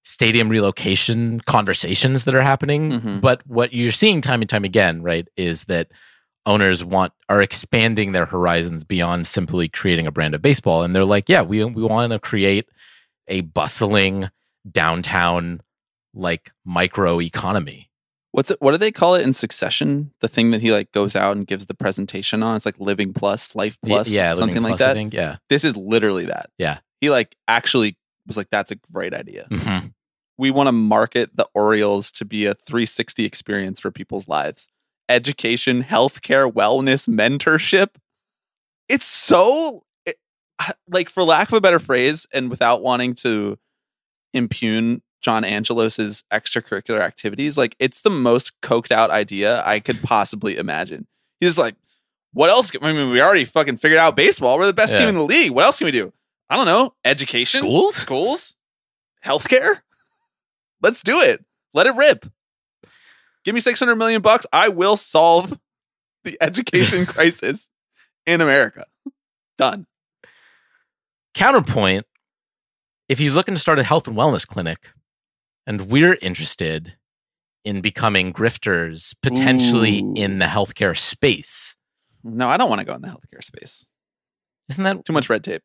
F: stadium relocation conversations that are happening.
E: Mhm.
F: But what you're seeing time and time again, right, is that owners want are expanding their horizons beyond simply creating a brand of baseball, and they're like, yeah, we we want to create a bustling downtown like micro economy.
E: What's it? What do they call it in Succession? The thing that he like goes out and gives the presentation on. It's like Living Plus, Life Plus,
F: yeah,
E: something like
F: Plus, I
E: that.
F: think. Yeah.
E: This is literally that.
F: Yeah.
E: He like actually was like, "That's a great idea.
F: Mhm.
E: We want to market the Orioles to be a 360 experience for people's lives. Education, healthcare, wellness, mentorship. It's so it, like, for lack of a better phrase, and without wanting to impugn John Angelos's extracurricular activities, like it's the most coked out idea I could possibly imagine. He's like, what else? I mean, we already fucking figured out baseball. We're the best
F: Yeah.
E: team in the league. What else can we do? I don't know. Education,
F: Schools?
E: schools, healthcare. Let's do it. Let it rip. Give me 600 million bucks. I will solve the education crisis in America. Done.
F: Counterpoint if he's looking to start a health and wellness clinic and we're interested in becoming grifters potentially
E: Ooh.
F: in the healthcare space,
E: No, I don't want to go in the healthcare space.
F: isn't that
E: Too much red tape.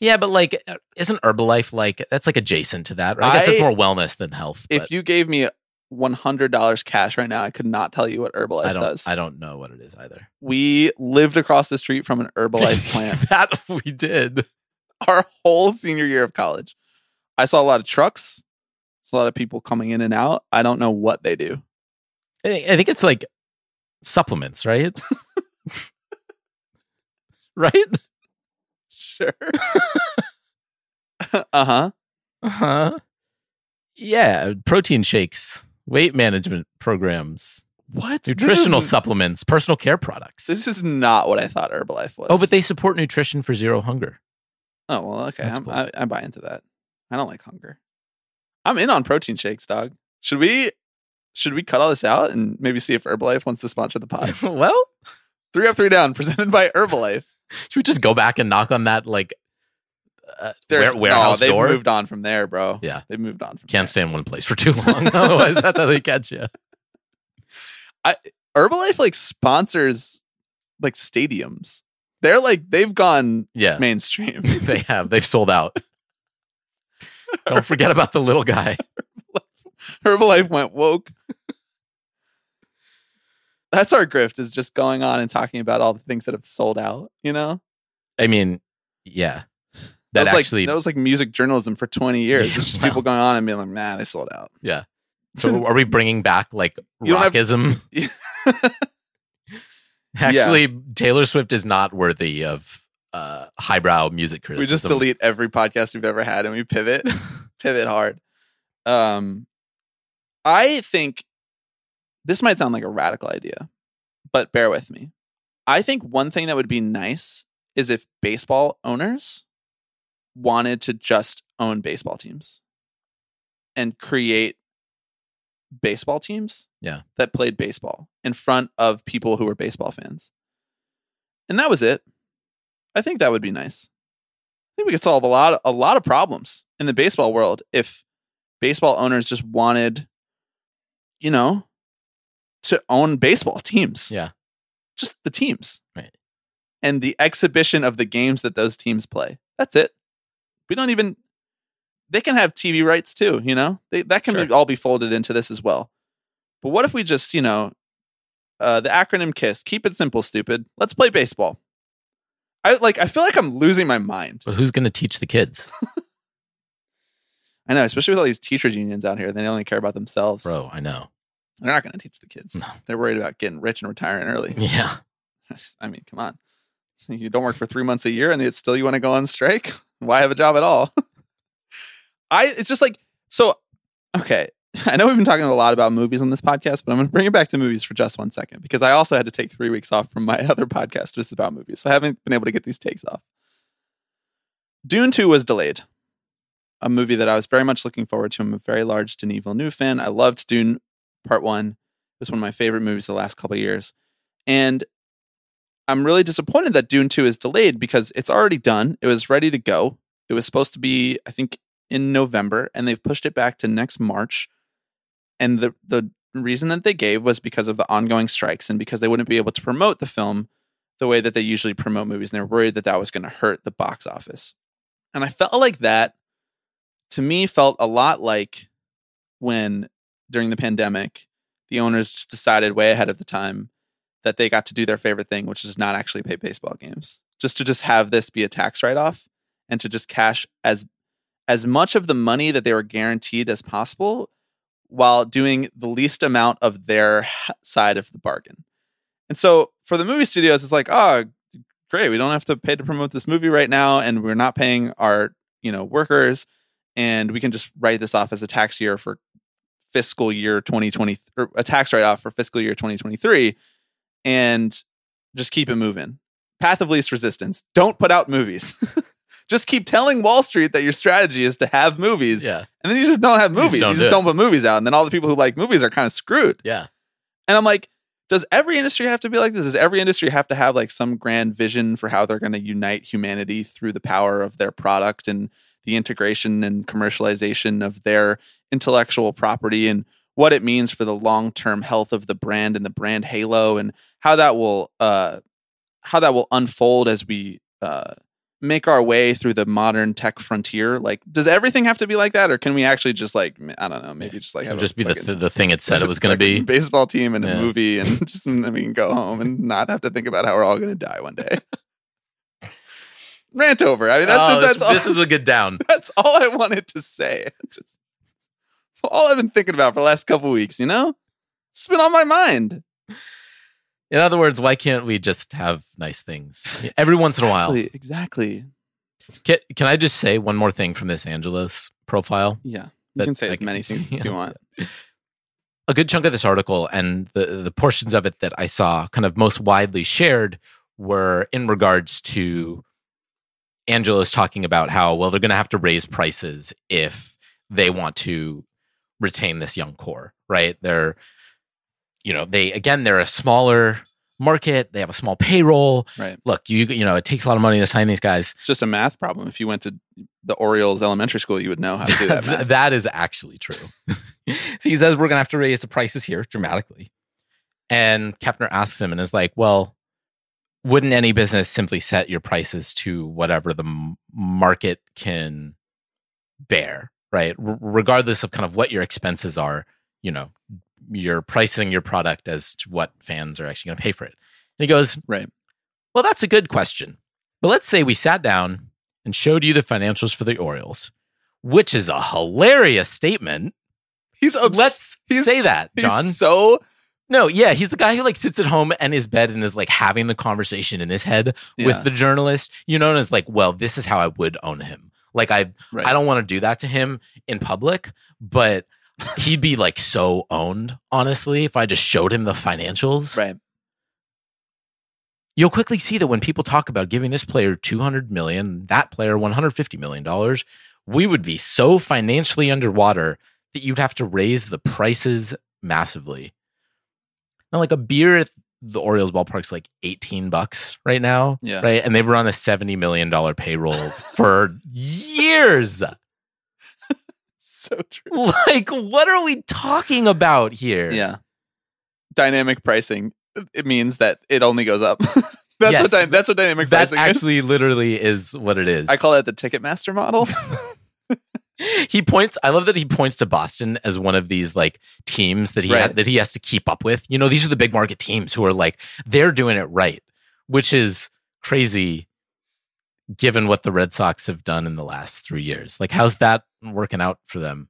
F: Yeah, but like, isn't Herbalife like that's like adjacent to that? Right? I guess it's more wellness than health.
E: If
F: but
E: you gave me $100 cash right now, I could not tell you what Herbalife
F: I don't,
E: does.
F: I don't know what it is either.
E: we lived across the street from an Herbalife plant
F: that we did.
E: our whole senior year of college. I saw a lot of trucks. It's a lot of people coming in and out. I don't know what they do.
F: I think it's like supplements, right? right?
E: Sure. uh huh.
F: Uh huh. Yeah, protein shakes, weight management programs,
E: What?
F: nutritional
E: is,
F: supplements, personal care products.
E: This is not what I thought Herbalife was.
F: oh, but they support nutrition for zero hunger.
E: Oh well, okay. I'm,
F: cool.
E: I, I buy into that. I don't like hunger. I'm in on protein shakes, dog. Should we? Should we cut all this out and maybe see if Herbalife wants to sponsor the pod?
F: well,
E: three up, three down, presented by Herbalife.
F: should we just go back and knock on that like uh,
E: There's
F: warehouse
E: no, they've
F: door?
E: moved on from there, bro.
F: Yeah.
E: they've moved on from
F: Can't
E: there.
F: stay in one place for too long. Otherwise, that's how they catch you.
E: I Herbalife like sponsors like stadiums. They're like they've gone
F: Yeah,
E: mainstream.
F: they have. They've sold out. Don't forget about the little guy.
E: Herbalife went woke. That's our grift is just going on and talking about all the things that have sold out, you know?
F: I mean, yeah,
E: That,
F: that,
E: was
F: actually.
E: like that was like music journalism for 20 years. It's just
F: Wow.
E: people going on and being like, nah, they sold out.
F: yeah. So are we bringing back like
E: You don't have-
F: rockism? Actually, Taylor Swift is not worthy of uh, highbrow music criticism.
E: we just delete every podcast we've ever had and we pivot pivot hard um i think this might sound like a radical idea but bear with me i think one thing that would be nice is if baseball owners wanted to just own baseball teams and create baseball teams
F: Yeah.
E: that played baseball in front of people who were baseball fans and that was it i think that would be nice I think we could solve a lot a lot of problems in the baseball world if baseball owners just wanted, you know, to own baseball teams.
F: Yeah.
E: Just the teams.
F: Right.
E: And the exhibition of the games that those teams play. That's it. We don't even. They can have TV rights too. You know, they, that can
F: Sure.
E: be, all be folded into this as well. But what if we just, you know, uh, the acronym KISS, keep it simple, stupid. Let's play baseball. I like. I feel like I'm losing my mind.
F: But who's going to teach the kids,
E: I know, especially with all these teachers unions out here. They only care about themselves.
F: bro? I know.
E: They're not going to teach the kids.
F: No.
E: They're worried about getting rich and retiring early.
F: Yeah.
E: I mean, come on. You don't work for three months a year and it's still you want to go on strike? Why have a job at all? I it's just like so okay. I know we've been talking a lot about movies on this podcast, but I'm gonna bring it back to movies for just one second because I also had to take three weeks off from my other podcast just about movies. So I haven't been able to get these takes off. Dune 2 was delayed. A movie that I was very much looking forward to. I'm a very large Denis Villeneuve fan. I loved Dune Part 1. It was one of my favorite movies the last couple years. And I'm really disappointed that Dune 2 is delayed because it's already done. It was ready to go. It was supposed to be, I think, in November, and they've pushed it back to next March. And the the reason that they gave was because of the ongoing strikes and because they wouldn't be able to promote the film the way that they usually promote movies, and they're worried that that was going to hurt the box office. And I felt like that, to me, felt a lot like when during the pandemic, the owners just decided way ahead of the time that they got to do their favorite thing, which is not actually pay baseball games. Just to just have this be a tax write off and to just cash as as much of the money that they were guaranteed as possible while doing the least amount of their side of the bargain. And so for the movie studios, it's like, oh, great, we don't have to pay to promote this movie right now, and we're not paying our, you know, workers, and we can just write this off as a tax year for fiscal year 2020 or a tax write off for fiscal year 2023 and just keep it moving. Path of least resistance. Don't put out movies. just keep telling Wall Street that your strategy is to have movies,
F: Yeah.
E: and then you just don't have
F: You just
E: movies. You
F: don't
E: just,
F: do
E: don't put movies out, and then all the people who like movies are kind of screwed.
F: Yeah.
E: And I'm like, does every industry have to be like this? Does every industry have to have like some grand vision for how they're going to unite humanity through the power of their product and the integration and commercialization of their intellectual property and what it means for the long-term health of the brand and the brand halo and how that will uh how that will unfold as we uh make our way through the modern tech frontier like does everything have to be like that or can we actually just like i don't know maybe just like
F: It'll
E: have a-
F: just be the, th- the thing it said it was going to be.
E: baseball team and
F: Yeah.
E: a movie and just and we can go home and not have to think about how we're all going to die one day rant over i mean that's
F: Oh,
E: just
F: this,
E: all,
F: this is a good down.
E: that's all i wanted to say just all i've been thinking about for the last couple weeks you know it's been on my mind
F: In other words, why can't we just have nice things every once in a while?
E: Exactly, exactly
F: Can, can I just say one more thing from this Angelos profile?
E: yeah you
F: That
E: can say
F: I
E: as many things as you want
F: a good chunk of this article and the the portions of it that I saw kind of most widely shared were in regards to Angelos talking about how well they're going to have to raise prices if they want to retain this young core, right? They're you know, they again they're a smaller market, they have a small payroll.
E: right
F: Look, you you know, it takes a lot of money to sign these guys.
E: it's just a math problem if you went to the orioles elementary school you would know how to do that math.
F: that is actually true. so he says we're going to have to raise the prices here dramatically. And Kepner asks him and is like, well, wouldn't any business simply set your prices to whatever the market can bear, right? R- regardless of kind of what your expenses are, you know, you're pricing your product as to what fans are actually going to pay for it. And he goes,
E: right
F: well, that's a good question. But let's say we sat down and showed you the financials for the Orioles, which is a hilarious statement.
E: he's obs-
F: Let's
E: he's,
F: say that,
E: he's
F: John.
E: so
F: no, yeah, he's the guy who like sits at home in his bed and is like having the conversation in his head
E: Yeah.
F: with the journalist, you know, and is like, well, this is how I would own him. Like I
E: right.
F: I don't want to do that to him in public, but he'd be like so owned, honestly, if I just showed him the financials.
E: right
F: you'll quickly see that when people talk about giving this player 200 million that player 150 million dollars we would be so financially underwater that you'd have to raise the prices massively now like a beer at the orioles ballpark's like 18 bucks right now
E: Yeah.
F: right and they've run a 70 million dollar payroll for years
E: so true
F: like what are we talking about here
E: Yeah. Dynamic pricing. It means that it only goes up. That's
F: Yes.
E: what dy- that's what dynamic
F: that
E: pricing
F: actually literally is what it is.
E: is. I call it the Ticketmaster model.
F: he points i love that he points to boston as one of these like teams that he
E: Right.
F: ha- that he has to keep up with you know these are the big market teams who are like they're doing it right which is crazy given what the red sox have done in the last three years like how's that working out for them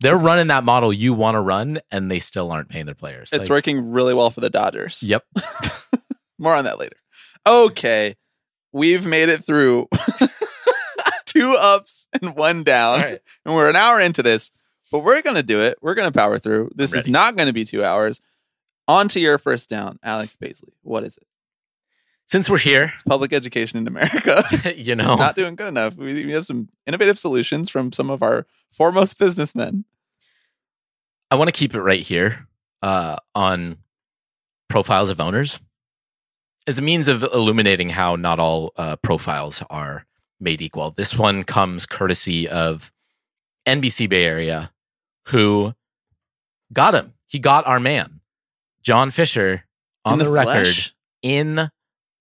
F: they're
E: It's-
F: running that model you want to run and they still aren't paying their players
E: it's
F: Like,
E: working really well for the Dodgers.
F: yep
E: More on that later. Okay. We've made it through two ups and one down.
F: right
E: And we're an hour into this, but we're going to do it. We're going to power through. This is not going to be two hours. On to your first down, Alex Baisley. What is it?
F: Since we're here
E: It's public education in America.
F: you
E: It's
F: know
E: not doing good enough. We, we have some innovative solutions from some of our foremost businessmen.
F: I want to keep it right here uh, on profiles of owners as a means of illuminating how not all uh, profiles are made equal. This one comes courtesy of NBC Bay Area, who got him. He got our man, John Fisher, on
E: In
F: the, record in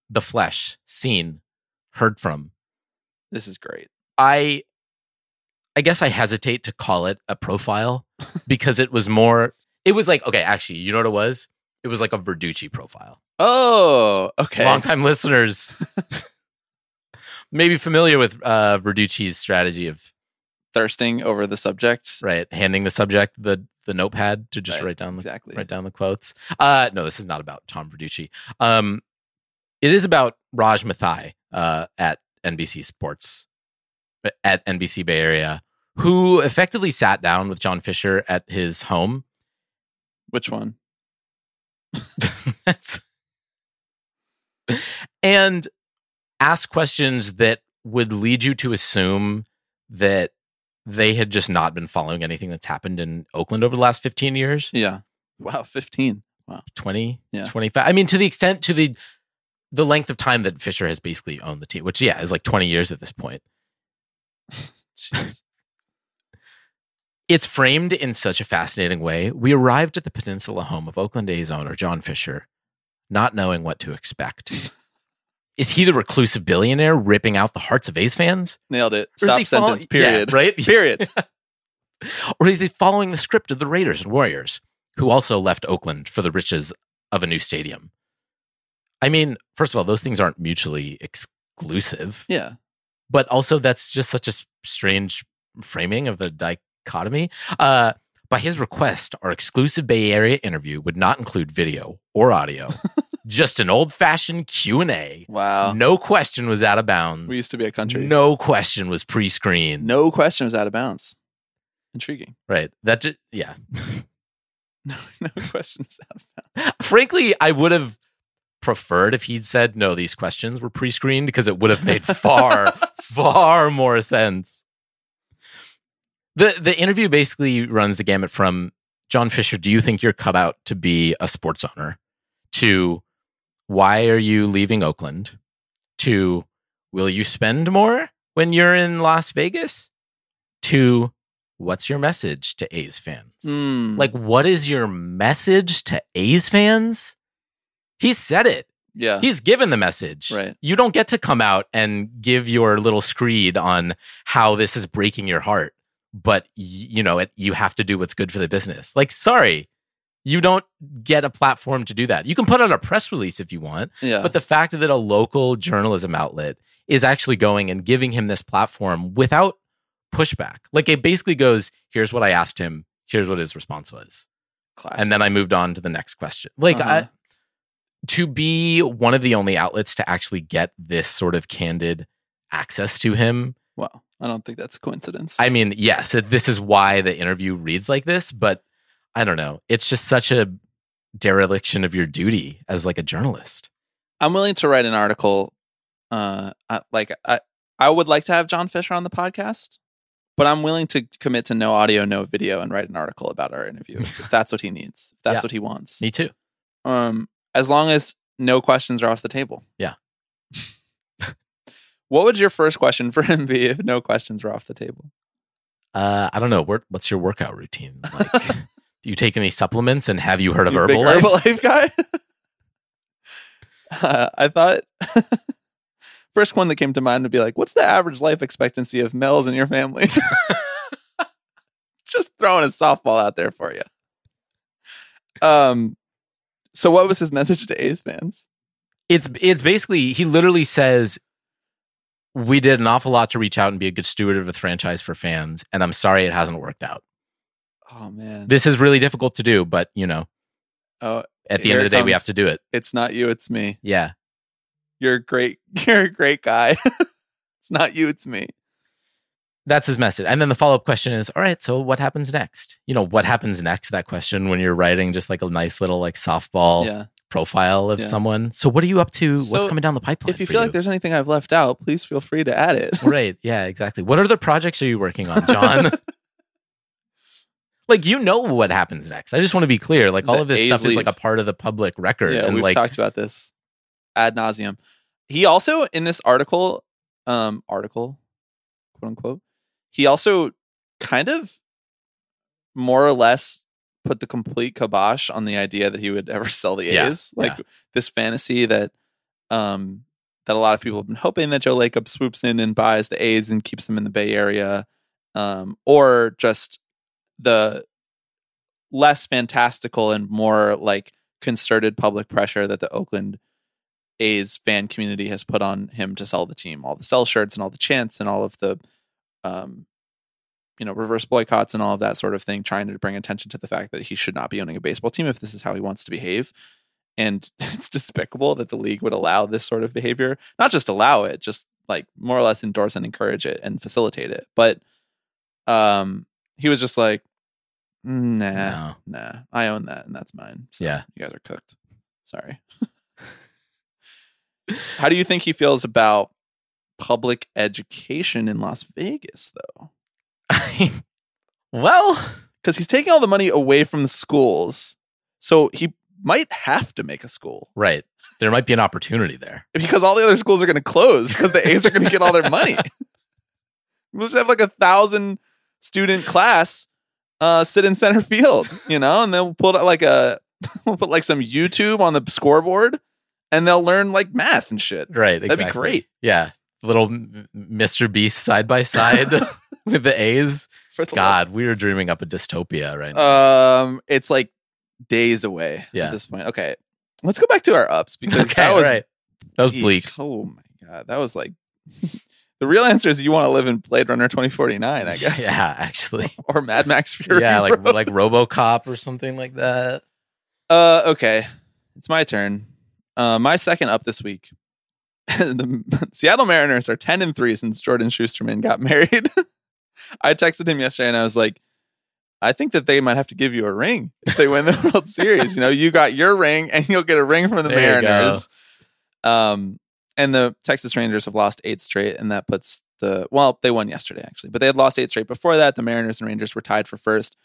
F: the flesh, seen, heard from.
E: This is great.
F: I I guess I hesitate to call it a profile because it was more it was like okay, actually, you know what it was? It was like a Verducci profile.
E: Oh, okay.
F: Longtime listeners maybe familiar with uh Verducci's strategy of
E: Thirsting over the subject.
F: right, handing the subject the the notepad to just
E: Right,
F: write down the
E: Exactly.
F: write down the quotes. Uh no, this is not about Tom Verducci. Um it is about Raj Mathai uh at NBC Sports at NBC Bay Area who effectively sat down with John Fisher at his home.
E: Which one?
F: That's- and asked questions that would lead you to assume that they had just not been following anything that's happened in Oakland over the last 15 years.
E: Yeah. Wow, 15. Wow.
F: 20
E: Yeah.
F: 25 i mean to the extent to the the length of time that fisher has basically owned the team which yeah is like 20 years at this point it's framed in such a fascinating way we arrived at the peninsula home of oakland a's owner john fisher not knowing what to expect is he the reclusive billionaire ripping out the hearts of a's fans
E: Nailed it. Stop
F: follow-
E: sentence.
F: Yeah,
E: Period.
F: right
E: Period.
F: or is he following the script of the raiders and warriors who also left oakland for the riches of a new stadium i mean first of all those things aren't mutually exclusive
E: Yeah.
F: but also that's just such a strange framing of the dichotomy. Uh, by his request, our exclusive Bay Area interview would not include video or audio, just an old-fashioned Q and A.
E: Wow.
F: No question was out of bounds.
E: We used to be a country.
F: No question was pre-screened.
E: No question was out of bounds. Intriguing.
F: right? That just yeah.
E: No, no question was out of bounds.
F: Frankly, I would have preferred if he'd said no. These questions were pre-screened because it would have made far, far more sense. the The interview basically runs the gamut from John Fisher. Do you think you're cut out to be a sports owner? To why are you leaving Oakland? To will you spend more when you're in Las Vegas? To what's your message to A's fans?
E: Hmm.
F: Like, what is your message to A's fans? He said it.
E: yeah.
F: He's given the message.
E: Right.
F: You don't get to come out and give your little screed on how this is breaking your heart, but y- you know, it, you have to do what's good for the business. Like, sorry, you don't get a platform to do that. You can put out a press release if you want,
E: yeah.
F: but the fact that a local journalism outlet is actually going and giving him this platform without pushback, like it basically goes, here's what I asked him, here's what his response was
E: Classic.
F: and then I moved on to the next question. Like
E: Uh-huh.
F: I, to be one of the only outlets to actually get this sort of candid access to him.
E: wow. I don't think that's a coincidence.
F: I mean, yes, this is why the interview reads like this, but I don't know. It's just such a dereliction of your duty as like a journalist.
E: I'm willing to write an article. Uh, I, like I, I would like to have John Fisher on the podcast, but I'm willing to commit to no audio, no video, and write an article about our interview if that's what he needs. If that's
F: Yeah.
E: what he wants.
F: Me too.
E: Um, as long as no questions are off the table.
F: Yeah.
E: what would your first question for him be if no questions were off the table?
F: Uh, I don't know. What's your workout routine? Like, do you take any supplements? And have you heard of
E: You big
F: Herbalife?
E: Herbalife guy. Uh, I thought first one that came to mind would be like, what's the average life expectancy of males in your family? Just throwing a softball out there for you. Um, so what was his message to A's fans?
F: It's it's basically he literally says we did an awful lot to reach out and be a good steward of the franchise for fans, and I'm sorry it hasn't worked out.
E: Oh man,
F: This is really difficult to do, but you know,
E: oh,
F: at the end of the day, we have to do it.
E: it's not you, it's me.
F: Yeah.
E: You're a great. You're a great guy. it's not you, it's me.
F: That's his message. And then the follow up question is, all right, so what happens next? You know, what happens next? That question when you're writing just like a nice little like softball
E: Yeah.
F: profile of
E: Yeah.
F: someone. So what are you up to? What's coming down the pipeline?
E: If you feel like there's anything I've left out, please feel free to add it.
F: right, yeah, exactly. What other projects are you working on, John? like you know what happens next. I just want to be clear. Like all
E: The
F: of this
E: A's
F: stuff is like a part of the public record.
E: Yeah,
F: and
E: we've
F: like
E: talked about this ad nauseum. He also in this article, um, article, quote unquote, he also kind of more or less put the complete kibosh on the idea that he would ever sell the
F: Yeah,
E: A's. Like this fantasy that um that a lot of people have been hoping that Joe Lacob swoops in and buys the A's and keeps them in the Bay Area. Um, or just the less fantastical and more like concerted public pressure that the Oakland A's fan community has put on him to sell the team, all the sell shirts and all the chants and all of the, um, you know, reverse boycotts and all of that sort of thing, trying to bring attention to the fact that he should not be owning a baseball team if this is how he wants to behave. And it's despicable that the league would allow this sort of behavior. Not just allow it, just like more or less endorse and encourage it and facilitate it. But um, he was just like, nah,
F: No.
E: nah, I own that and that's mine. So
F: Yeah.
E: you guys are cooked. Sorry. How do you think he feels about public education in Las Vegas, though?
F: well,
E: Because he's taking all the money away from the schools, so he might have to make a school
F: right. There might be an opportunity there.
E: because all the other schools are going to close because the A's are going to get all their money. we'll just have like a thousand student class uh, sit in center field, you know, and then we'll put like a we'll put like some YouTube on the scoreboard, and they'll learn like math and shit.
F: Right.
E: That'd be great.
F: Yeah. Little Mr. Beast side by side with the A's.
E: For the
F: God, we are dreaming up a dystopia right now.
E: Um, it's like days away
F: Yeah.
E: at this point. Okay, let's go back to our ups because
F: okay,
E: that was
F: right. That was
E: eek.
F: bleak.
E: Oh my god, that was like the real answer is you want to live in Blade Runner twenty forty nine, I guess.
F: Yeah, actually.
E: or Mad Max Fury.
F: yeah, like
E: Road.
F: like RoboCop or something like that.
E: Uh, okay, it's my turn. Uh, my second up this week. the Seattle Mariners are ten and three since Jordan Schusterman got married. I texted him yesterday and I was like, I think that they might have to give you a ring if they win the World Series. You know, you got your ring and you'll get a ring from the
F: There.
E: Mariners. Um, and the Texas Rangers have lost eight straight, and that puts the well, they won yesterday actually, but they had lost eight straight before that. The Mariners and Rangers were tied for first.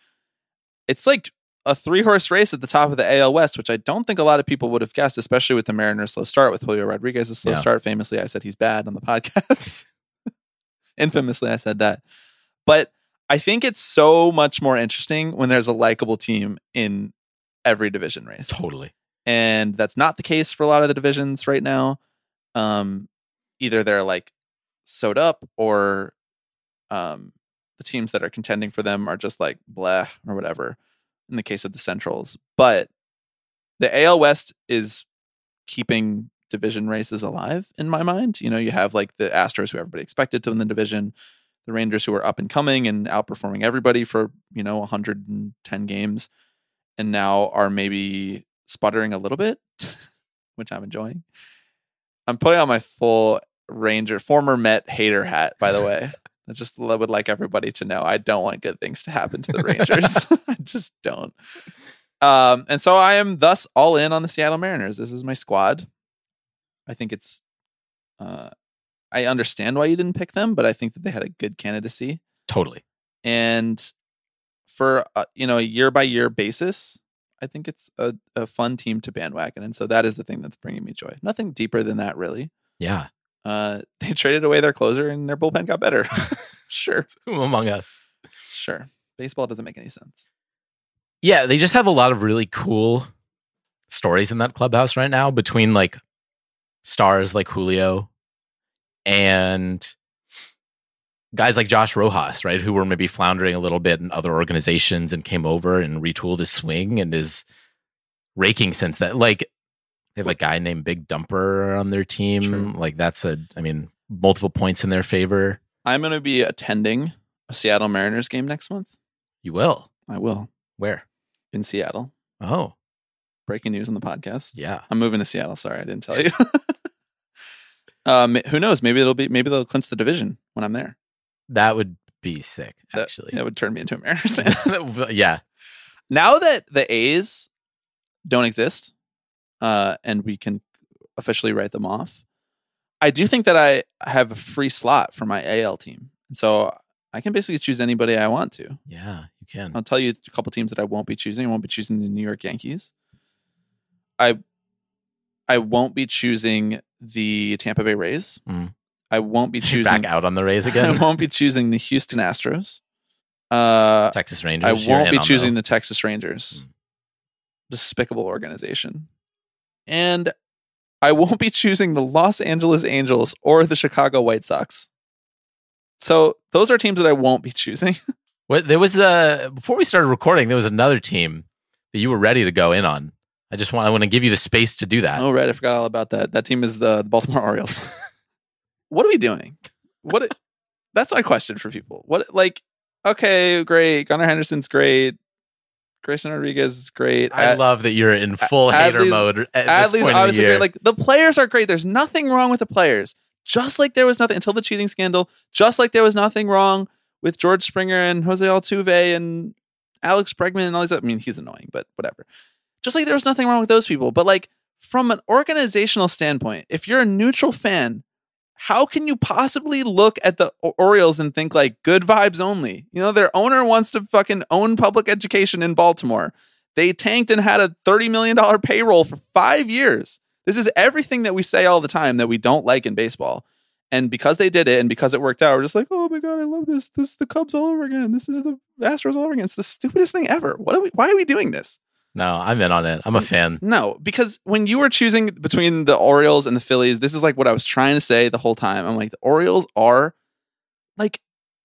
E: It's like a three horse race at the top of the AL West, which I don't think a lot of people would have guessed, especially with the Mariners' slow start with Julio Rodriguez's slow
F: Yeah.
E: start. Famously, I said he's bad on the podcast. Infamously, I said that. But I think it's so much more interesting when there's a likable team in every division race
F: Totally.
E: and that's not the case for a lot of the divisions right now. Um, either they're like sewed up, or um, the teams that are contending for them are just like blah or whatever. In the case of the Centrals, but the AL West is keeping division races alive in my mind. You know, you have like the Astros, who everybody expected to win the division, the Rangers, who are up and coming and outperforming everybody for you know 110 games, and now are maybe sputtering a little bit, which I'm enjoying. I'm putting on my full Ranger, former Met hater hat, by the way. I just would like everybody to know I don't want good things to happen to the Rangers. I just don't. Um, and so I am thus all in on the Seattle Mariners. This is my squad. I think it's. Uh, I understand why you didn't pick them, but I think that they had a good candidacy
F: Totally.
E: and for uh, you know a year by year basis i think it's a, a fun team to bandwagon and so that is the thing that's bringing me joy nothing deeper than that really
F: Yeah.
E: Uh they traded away their closer and their bullpen got better sure
F: Who among us?
E: sure baseball doesn't make any sense
F: Yeah, they just have a lot of really cool stories in that clubhouse right now between like stars like Julio and guys like Josh Rojas, right, who were maybe floundering a little bit in other organizations and came over and retooled his swing and is raking since then. Like they have a guy named Big Dumper on their team.
E: True.
F: Like that's a, I mean, multiple points in their favor.
E: I'm going to be attending a Seattle Mariners game next month.
F: You will.
E: I will
F: Where?
E: in Seattle.
F: Oh,
E: Breaking news on the podcast.
F: yeah.
E: I'm moving to Seattle. Sorry, I didn't tell you. um, who knows? Maybe it'll be. Maybe they'll clinch the division when I'm there.
F: That would be sick,
E: That-
F: actually.
E: that would turn me into a Mariners fan.
F: yeah.
E: now that the A's don't exist, uh, and we can officially write them off, I do think that I have a free slot for my AL team, and so I can basically choose anybody I want to.
F: Yeah, you can.
E: I'll tell you a couple teams that I won't be choosing. I won't be choosing the New York Yankees. I I won't be choosing the Tampa Bay Rays.
F: Mm.
E: I won't be choosing
F: Back out on the Rays again.
E: I won't be choosing the Houston Astros. Uh,
F: Texas Rangers.
E: I won't be choosing the Texas Rangers.
F: Mm.
E: Despicable organization. And I won't be choosing the Los Angeles Angels or the Chicago White Sox. So those are teams that I won't be choosing.
F: What there was uh before we started recording, there was another team that you were ready to go in on. I just want I want to give you the space to do that.
E: oh, right. I forgot all about that. That team is the Baltimore Orioles. what are we doing? What? that's my question for people. What, like, okay, great. Gunnar Henderson's great. Grayson Rodriguez is great.
F: I
E: Ad-
F: love that you're in full hater
E: Adley's-
F: mode at
E: Adley's
F: this point in the
E: obviously
F: year.
E: great. Like the players are great. There's nothing wrong with the players. Just like there was nothing until the cheating scandal. Just like there was nothing wrong with George Springer and Jose Altuve and Alex Bregman and all these. I mean, he's annoying, but whatever. Just like there was nothing wrong with those people. But like from an organizational standpoint, if you're a neutral fan, how can you possibly look at the Orioles and think like good vibes only? You know, their owner wants to fucking own public education in Baltimore. They tanked and had a $30 million payroll for five years. This is everything that we say all the time that we don't like in baseball. And because they did it and because it worked out, we're just like, oh my God, I love this. This is the Cubs all over again. This is the Astros all over again. It's the stupidest thing ever. What are we, why are we doing this?
F: No, I'm in on it. I'm a fan.
E: No, because when you were choosing between the Orioles and the Phillies, this is like what I was trying to say the whole time. I'm like, the Orioles are like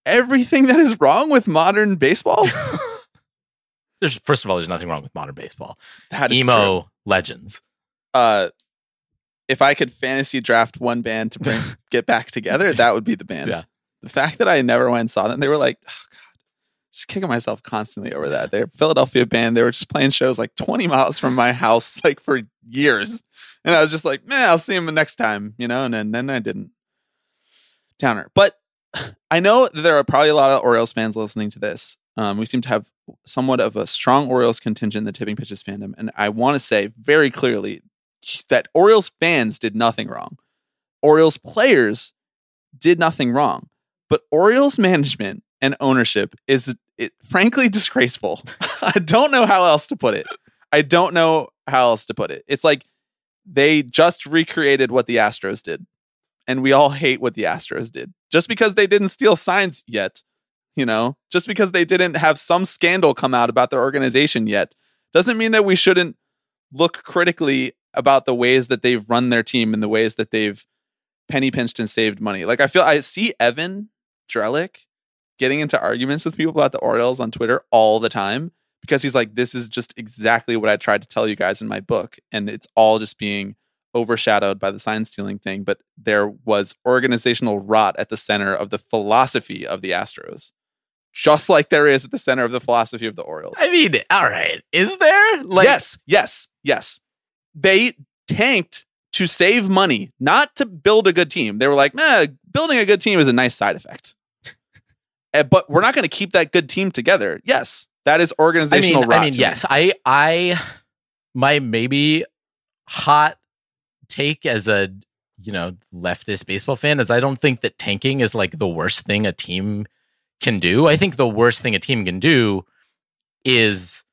E: everything that is wrong with modern baseball.
F: There's first of all, there's nothing wrong with modern baseball.
E: That is
F: Emo
E: true.
F: legends.
E: Uh, if I could fantasy draft one band to bring get back together, that would be the band.
F: Yeah.
E: The fact that I never went and saw them, they were like, oh god, just kicking myself constantly over that. They're Philadelphia band. They were just playing shows like 20 miles from my house, like for years. And I was just like, man, I'll see them next time, you know, and then, then I didn't. Downer. But I know there are probably a lot of Orioles fans listening to this. Um, we seem to have somewhat of a strong Orioles contingent in the Tipping Pitches fandom. And I want to say very clearly that Orioles fans did nothing wrong. Orioles players did nothing wrong. But Orioles management and ownership is it, frankly disgraceful. I don't know how else to put it. I don't know how else to put it. It's like they just recreated what the Astros did. And we all hate what the Astros did. Just because they didn't steal signs yet, you know, just because they didn't have some scandal come out about their organization yet, doesn't mean that we shouldn't look critically about the ways that they've run their team and the ways that they've penny pinched and saved money. Like I feel I see Evan Drellich getting into arguments with people about the Orioles on Twitter all the time because he's like, this is just exactly what I tried to tell you guys in my book. And it's all just being overshadowed by the sign stealing thing. But there was organizational rot at the center of the philosophy of the Astros, just like there is at the center of the philosophy of the Orioles.
F: I mean, all right. Is there? Like
E: yes, yes, yes. They tanked to save money, not to build a good team. They were like, nah, building a good team is a nice side effect. Eh, but we're not going to keep that good team together. Yes, that is
F: I
E: organizational
F: mean,
E: rot.
F: I mean, yes. I I my maybe hot take as a you know leftist baseball fan is I don't think that tanking is like the worst thing a team can do. I think the worst thing a team can do is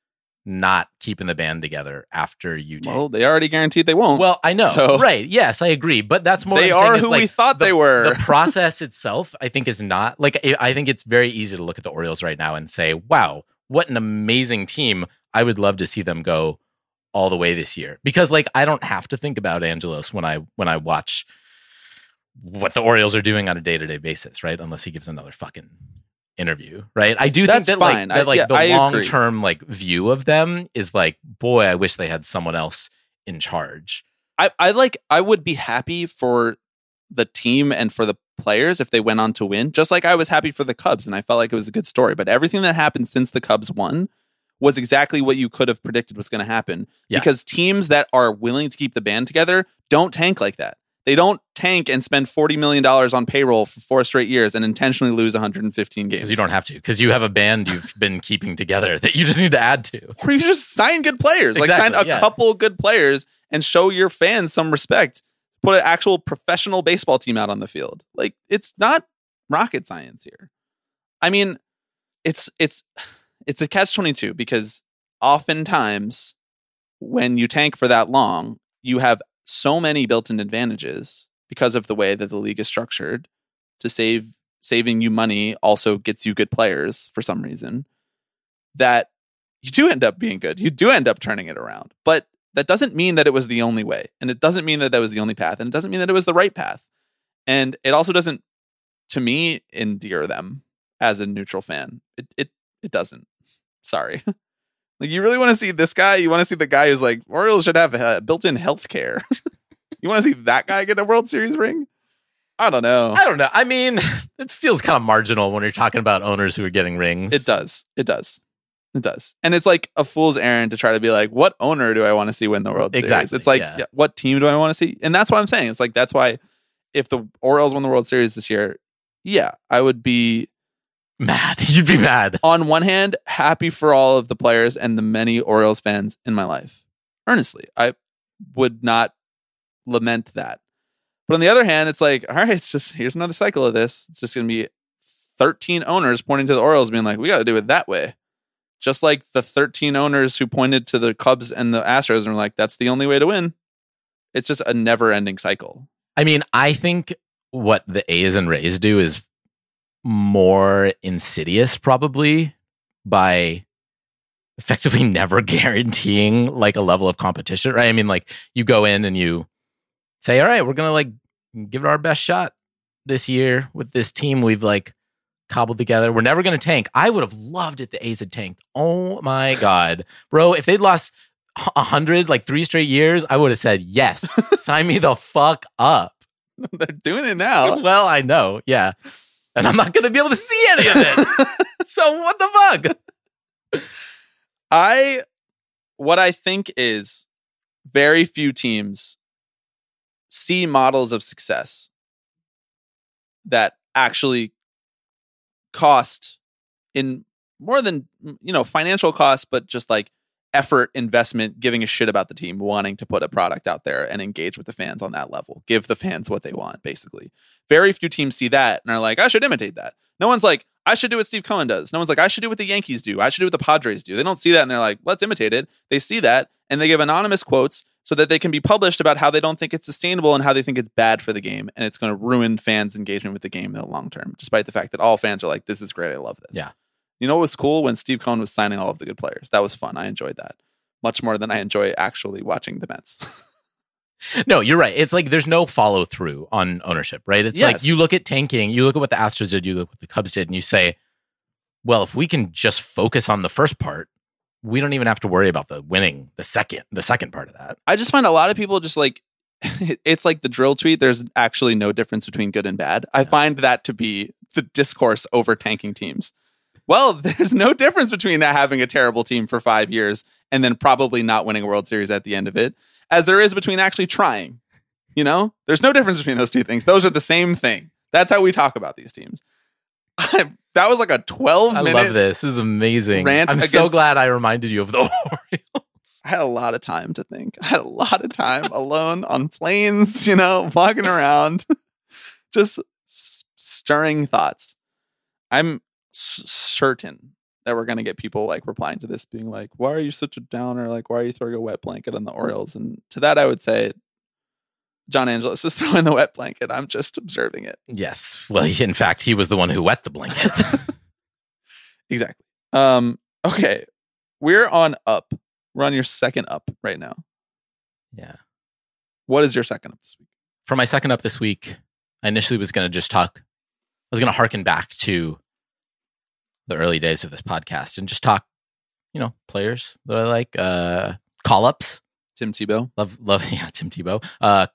F: not keeping the band together after you tank.
E: Well, they already guaranteed they won't.
F: Well, I know,
E: So-
F: right? Yes, I agree. But that's more.
E: they are who
F: like,
E: we thought
F: the-
E: they were.
F: the process itself, I think, is not like I- I think it's very easy to look at the Orioles right now and say, "Wow, what an amazing team! I would love to see them go all the way this year because like I don't have to think about Angelos when I when I watch what the Orioles are doing on a day to day basis, right? Unless he gives another fucking interview, right? I do
E: That's
F: think that
E: fine.
F: like that
E: I-
F: like
E: yeah,
F: the long term like view of them is like, boy, I wish they had someone else in charge.
E: I, I like I would be happy for the team and for the players if they went on to win, just like I was happy for the Cubs and I felt like it was a good story. But everything that happened since the Cubs won was exactly what you could have predicted was going to happen.
F: Yes.
E: Because teams that are willing to keep the band together don't tank like that. They don't tank and spend forty million dollars on payroll for four straight years and intentionally lose 115 games.
F: You don't have to, because you have a band you've been keeping together that you just need to add to.
E: or you just sign good players. like sign a
F: yeah.
E: couple good players and show your fans some respect. Put an actual professional baseball team out on the field. Like it's not rocket science here. I mean, it's it's it's a catch twenty two because oftentimes when you tank for that long, you have so many built-in advantages because of the way that the league is structured to save saving you money also gets you good players for some reason that you do end up being good. You do end up turning it around. But that doesn't mean that it was the only way. And it doesn't mean that that was the only path. And it doesn't mean that it was the right path. And it also doesn't, to me, endear them as a neutral fan. It it it doesn't. Sorry. like you really want to see this guy? You want to see the guy who's like Orioles should have uh, built-in health care. you want to see that guy get a World Series ring? I don't know.
F: I don't know. I mean, it feels kind of marginal when you're talking about owners who are getting rings.
E: It does. It does. It does. And it's like a fool's errand to try to be like, what owner do I want to see win the World Series?
F: Exactly,
E: It's like,
F: yeah,
E: what team do I want to see? And that's what I'm saying. It's like, that's why if the Orioles won the World Series this year, yeah, I would be,
F: Mad. You'd be mm. mad.
E: on one hand, happy for all of the players and the many Orioles fans in my life. Earnestly, I would not lament that. But on the other hand, it's like, all right, it's just, here's another cycle of this. It's just going to be 13 owners pointing to the Orioles being like, we got to do it that way. Just like the 13 owners who pointed to the Cubs and the Astros and were like, that's the only way to win. It's just a never ending cycle.
F: I mean, I think what the A's and Rays do is more insidious, probably by effectively never guaranteeing like a level of competition, right? I mean, like you go in and you say, all right, we're going to like give it our best shot this year with this team we've like cobbled together. We're never going to tank. I would have loved it. The A's had tanked. Oh my God, bro. If they'd lost a hundred, like three straight years, I would have said, yes, sign me the fuck up.
E: They're doing it now.
F: Well, I know, yeah. And I'm not going to be able to see any of it. so what the fuck?
E: I what I think is very few teams see models of success that actually cost in more than you know financial costs but just like effort investment giving a shit about the team wanting to put a product out there and engage with the fans on that level. Give the fans what they want basically. Very few teams see that and are like i should imitate that. No one's like i should do what steve cohen does. No one's like i should do what the yankees do. I should do what the padres do. They don't see that and they're like let's imitate it. They see that and they give anonymous quotes so that they can be published about how they don't think it's sustainable and how they think it's bad for the game and it's going to ruin fans engagement with the game in the long term despite the fact that all fans are like this is great. I love this.
F: Yeah.
E: You know what was cool when Steve Cohen was signing all of the good players? That was fun. I enjoyed that much more than I enjoy actually watching the Mets.
F: No, you're right. It's like there's no follow through on ownership, right? It's like you look at tanking, you look at what the Astros did, you look at what the Cubs did, and you say, well, if we can just focus on the first part, we don't even have to worry about the winning the second, the second part of that.
E: I just find a lot of people just like it's like the dril tweet. There's actually no difference between good and bad. I find that to be the discourse over tanking teams. Well, there's no difference between having a terrible team for five years and then probably not winning a World Series at the end of it, as there is between actually trying. You know, there's no difference between those two things. Those are the same thing. That's how we talk about these teams. that was like a 12 minute.
F: I love this. This is amazing. I'm so glad I reminded you of the Orioles.
E: I had a lot of time to think. I had a lot of time alone on planes, you know, walking around, just stirring thoughts. I'm s- certain that we're going to get people like replying to this being like, why are you such a downer? Like, why are you throwing a wet blanket on the Orioles? And to that, I would say, John Angelos is throwing the wet blanket. I'm just observing it.
F: Yes. Well, in fact, he was the one who wet the blanket.
E: Exactly. Um, okay. We're on up We're on your second up right now.
F: Yeah.
E: What is your second up this week?
F: For my second up this week, I initially was going to just talk, I was going to harken back to the early days of this podcast and just talk, you know, players that I like, uh, call ups.
E: Tim Tebow.
F: Love, love, yeah, Tim Tebow. Uh,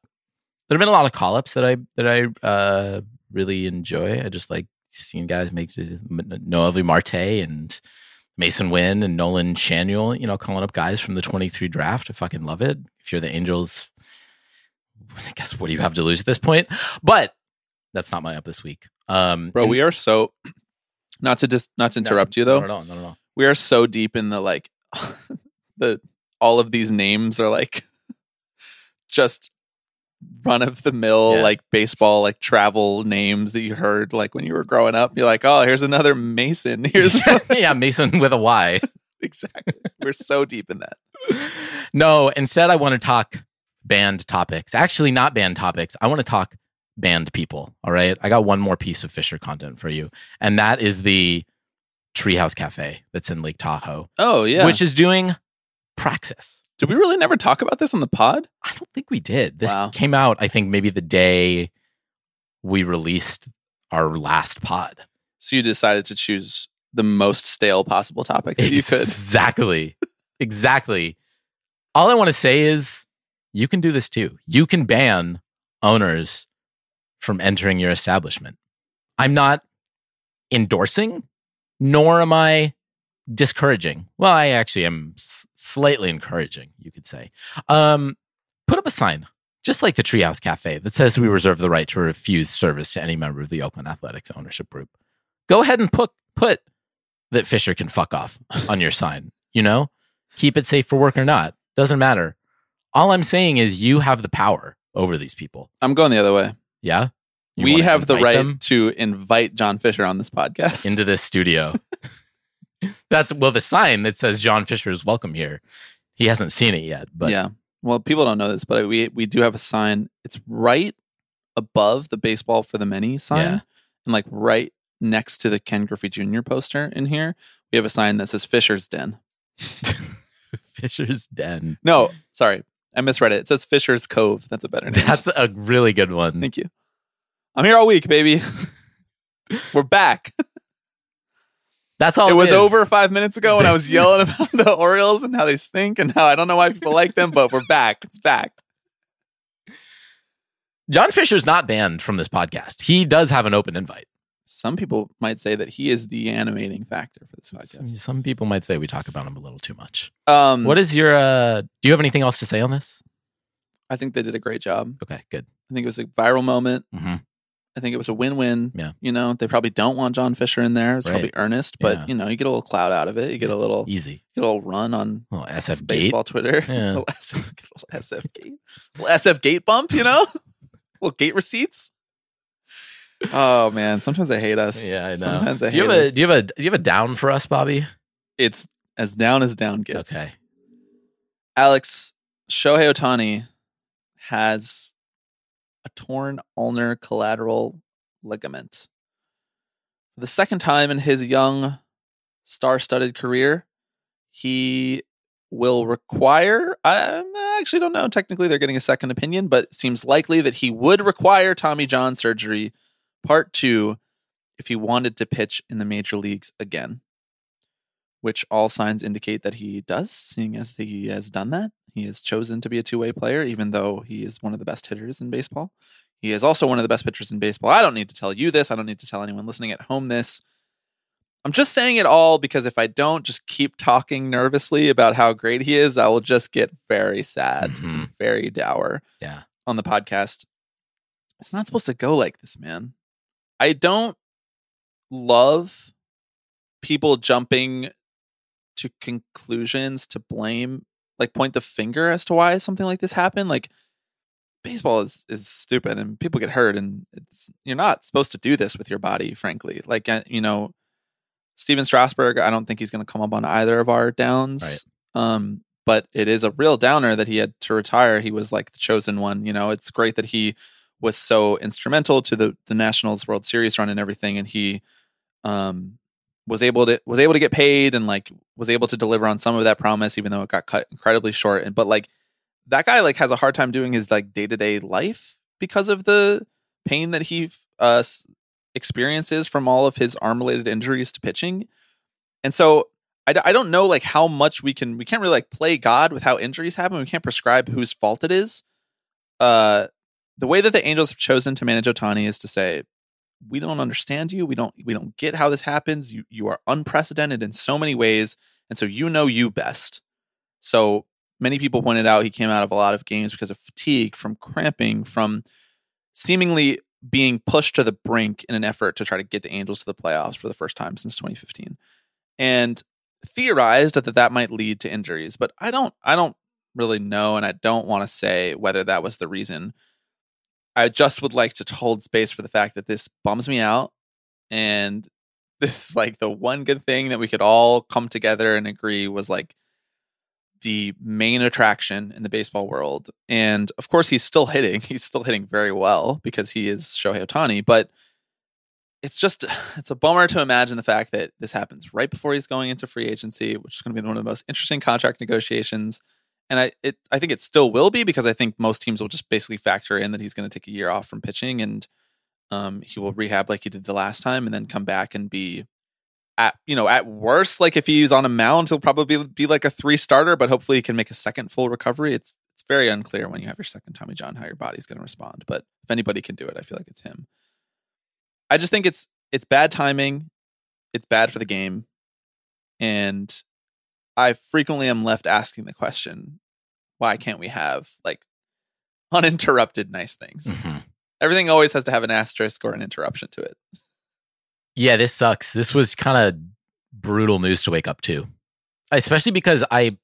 F: there have been a lot of call ups that I, that I, uh, really enjoy. I just like seeing guys make Noelvi Marte and Masyn Winn and Nolan Schanuel, you know, calling up guys from the 23 draft. I fucking love it. If you're the Angels, I guess what do you have to lose at this point? But that's not my up this week. Um,
E: Bro,
F: and-
E: we are so not to just not to interrupt you though.
F: No, no, no, no, no.
E: We are so deep in the like the all of these names are like just run of the mill
F: Yeah.
E: like baseball like travel names that you heard like when you were growing up. You're like, oh, here's another Mason. Here's
F: yeah, Mason with a Y.
E: exactly. We're so deep in that.
F: No, instead, I want to talk band topics. Actually, not band topics. I want to talk band people. All right. I got one more piece of Fisher content for you, and that is the Treehouse Cafe that's in Lake Tahoe,
E: Oh yeah.
F: which is doing Praxis.
E: did we really never talk about this on the pod?
F: I don't think we did. This
E: Wow.
F: came out, I think, maybe the day we released our last pod.
E: So you decided to choose the most stale possible topic that you could.
F: Exactly. exactly. All I want to say is you can do this too. You can ban owners from entering your establishment. I'm not endorsing, nor am I discouraging. Well, I actually am slightly encouraging, you could say. Um, put up a sign, just like the Treehouse Cafe, that says we reserve the right to refuse service to any member of the Oakland Athletics ownership group. Go ahead and put put that Fisher can fuck off on your sign. You know, keep it safe for work or not doesn't matter. All I'm saying is you have the power over these people.
E: I'm going the other way.
F: Yeah, You
E: we have the right
F: them
E: to invite John Fisher on this podcast.
F: into this studio. That's well, the sign that says John Fisher is welcome here. He hasn't seen it yet, but
E: yeah. Well, people don't know this, but we we do have a sign. It's right above the baseball for the many sign,
F: Yeah.
E: and like right next to the Ken Griffey Jr. poster in here, we have a sign that says Fisher's Den.
F: Fisher's Den.
E: No, sorry, I misread it. It says Fisher's Cove. That's a better name.
F: That's a really good one.
E: Thank you. I'm here all week, baby. We're back.
F: That's all
E: it was
F: is.
E: over five minutes ago when I was yelling about the Orioles and how they stink and how I don't know why people like them, but we're back. It's back.
F: John Fisher's not banned from this podcast. He does have an open invite.
E: Some people might say that he is the animating factor for this podcast.
F: some people might say we talk about him a little too much.
E: Um,
F: What is your? uh Do you have anything else to say on this?
E: I think they did a great job.
F: Okay, good.
E: I think it was a viral moment.
F: hmm
E: I think it was a win-win.
F: Yeah.
E: You know, they probably don't want John Fisher in there. It's
F: Right.
E: probably earnest, but
F: Yeah.
E: you know, you get a little cloud out of it. You get a little, you
F: Easy.
E: get a little run on
F: Well, SF Gate.
E: baseball Twitter.
F: Yeah.
E: little SF, little SF gate, little SF gate bump. You know, little gate receipts. Oh man, sometimes I hate us.
F: Yeah, I know.
E: Sometimes I
F: do you
E: hate
F: have a
E: us.
F: do you have a do you have a down for us, Bobby?
E: it's as down as down gets.
F: Okay.
E: Alex Shohei Ohtani has a torn ulnar collateral ligament. For the second time in his young, star studded career, he will require. I I actually don't know. Technically, they're getting a second opinion, but it seems likely that he would require Tommy John surgery, part two, if he wanted to pitch in the major leagues again which all signs indicate that he does, seeing as he has done that. He has chosen to be a two way player, even though he is one of the best hitters in baseball. He is also one of the best pitchers in baseball. I don't need to tell you this. I don't need to tell anyone listening at home this. I'm just saying it all because if I don't just keep talking nervously about how great he is, I will just get very sad,
F: Mhm.
E: very dour
F: Yeah.
E: on the podcast. It's not supposed to go like this, man. I don't love people jumping to conclusions to blame, like point the finger as to why something like this happened. Like baseball is is stupid and people get hurt and it's you're not supposed to do this with your body, frankly. Like uh, you know, Stephen Strasburg, I don't think he's going to come up on either of our downs.
F: Right.
E: Um, but it is a real downer that he had to retire. He was like the chosen one. You know, it's great that he was so instrumental to the the Nationals World Series run and everything, and he um was able to was able to get paid and like was able to deliver on some of that promise, even though it got cut incredibly short. And but like that guy like has a hard time doing his like day to day life because of the pain that he uh, experiences from all of his arm related injuries to pitching. And so I, I don't know like how much we can we can't really like play God with how injuries happen. We can't prescribe whose fault it is. Uh, the way that the Angels have chosen to manage Ohtani is to say, we don't understand you. We don't we don't get how this happens. You you are unprecedented in so many ways, and so you know you best. So many people pointed out he came out of a lot of games because of fatigue, from cramping, from seemingly being pushed to the brink in an effort to try to get the Angels to the playoffs for the first time since 2015. And theorized that that might lead to injuries, but I don't I don't really know and I don't want to say whether that was the reason. I just would like to hold space for the fact that this bums me out and this is like the one good thing that we could all come together and agree was like the main attraction in the baseball world. And of course, he's still hitting. He's still hitting very well because he is Shohei Ohtani. But it's just, it's a bummer to imagine the fact that this happens right before he's going into free agency, which is going to be one of the most interesting contract negotiations. And I, it, I think it still will be because I think most teams will just basically factor in that he's going to take a year off from pitching and um, he will rehab like he did the last time and then come back and be at you know at worst like if he's on a mound he'll probably be like a three starter but hopefully he can make a second full recovery. It's it's very unclear when you have your second tommy john how your body's going to respond but if anybody can do it i feel like it's him. I just think it's it's bad timing. It's bad for the game. And i frequently am left asking the question why can't we have like uninterrupted nice things
F: Mhm.
E: everything always has to have an asterisk or an interruption to it
F: Yeah, this sucks. This was kind of brutal news to wake up to, especially because I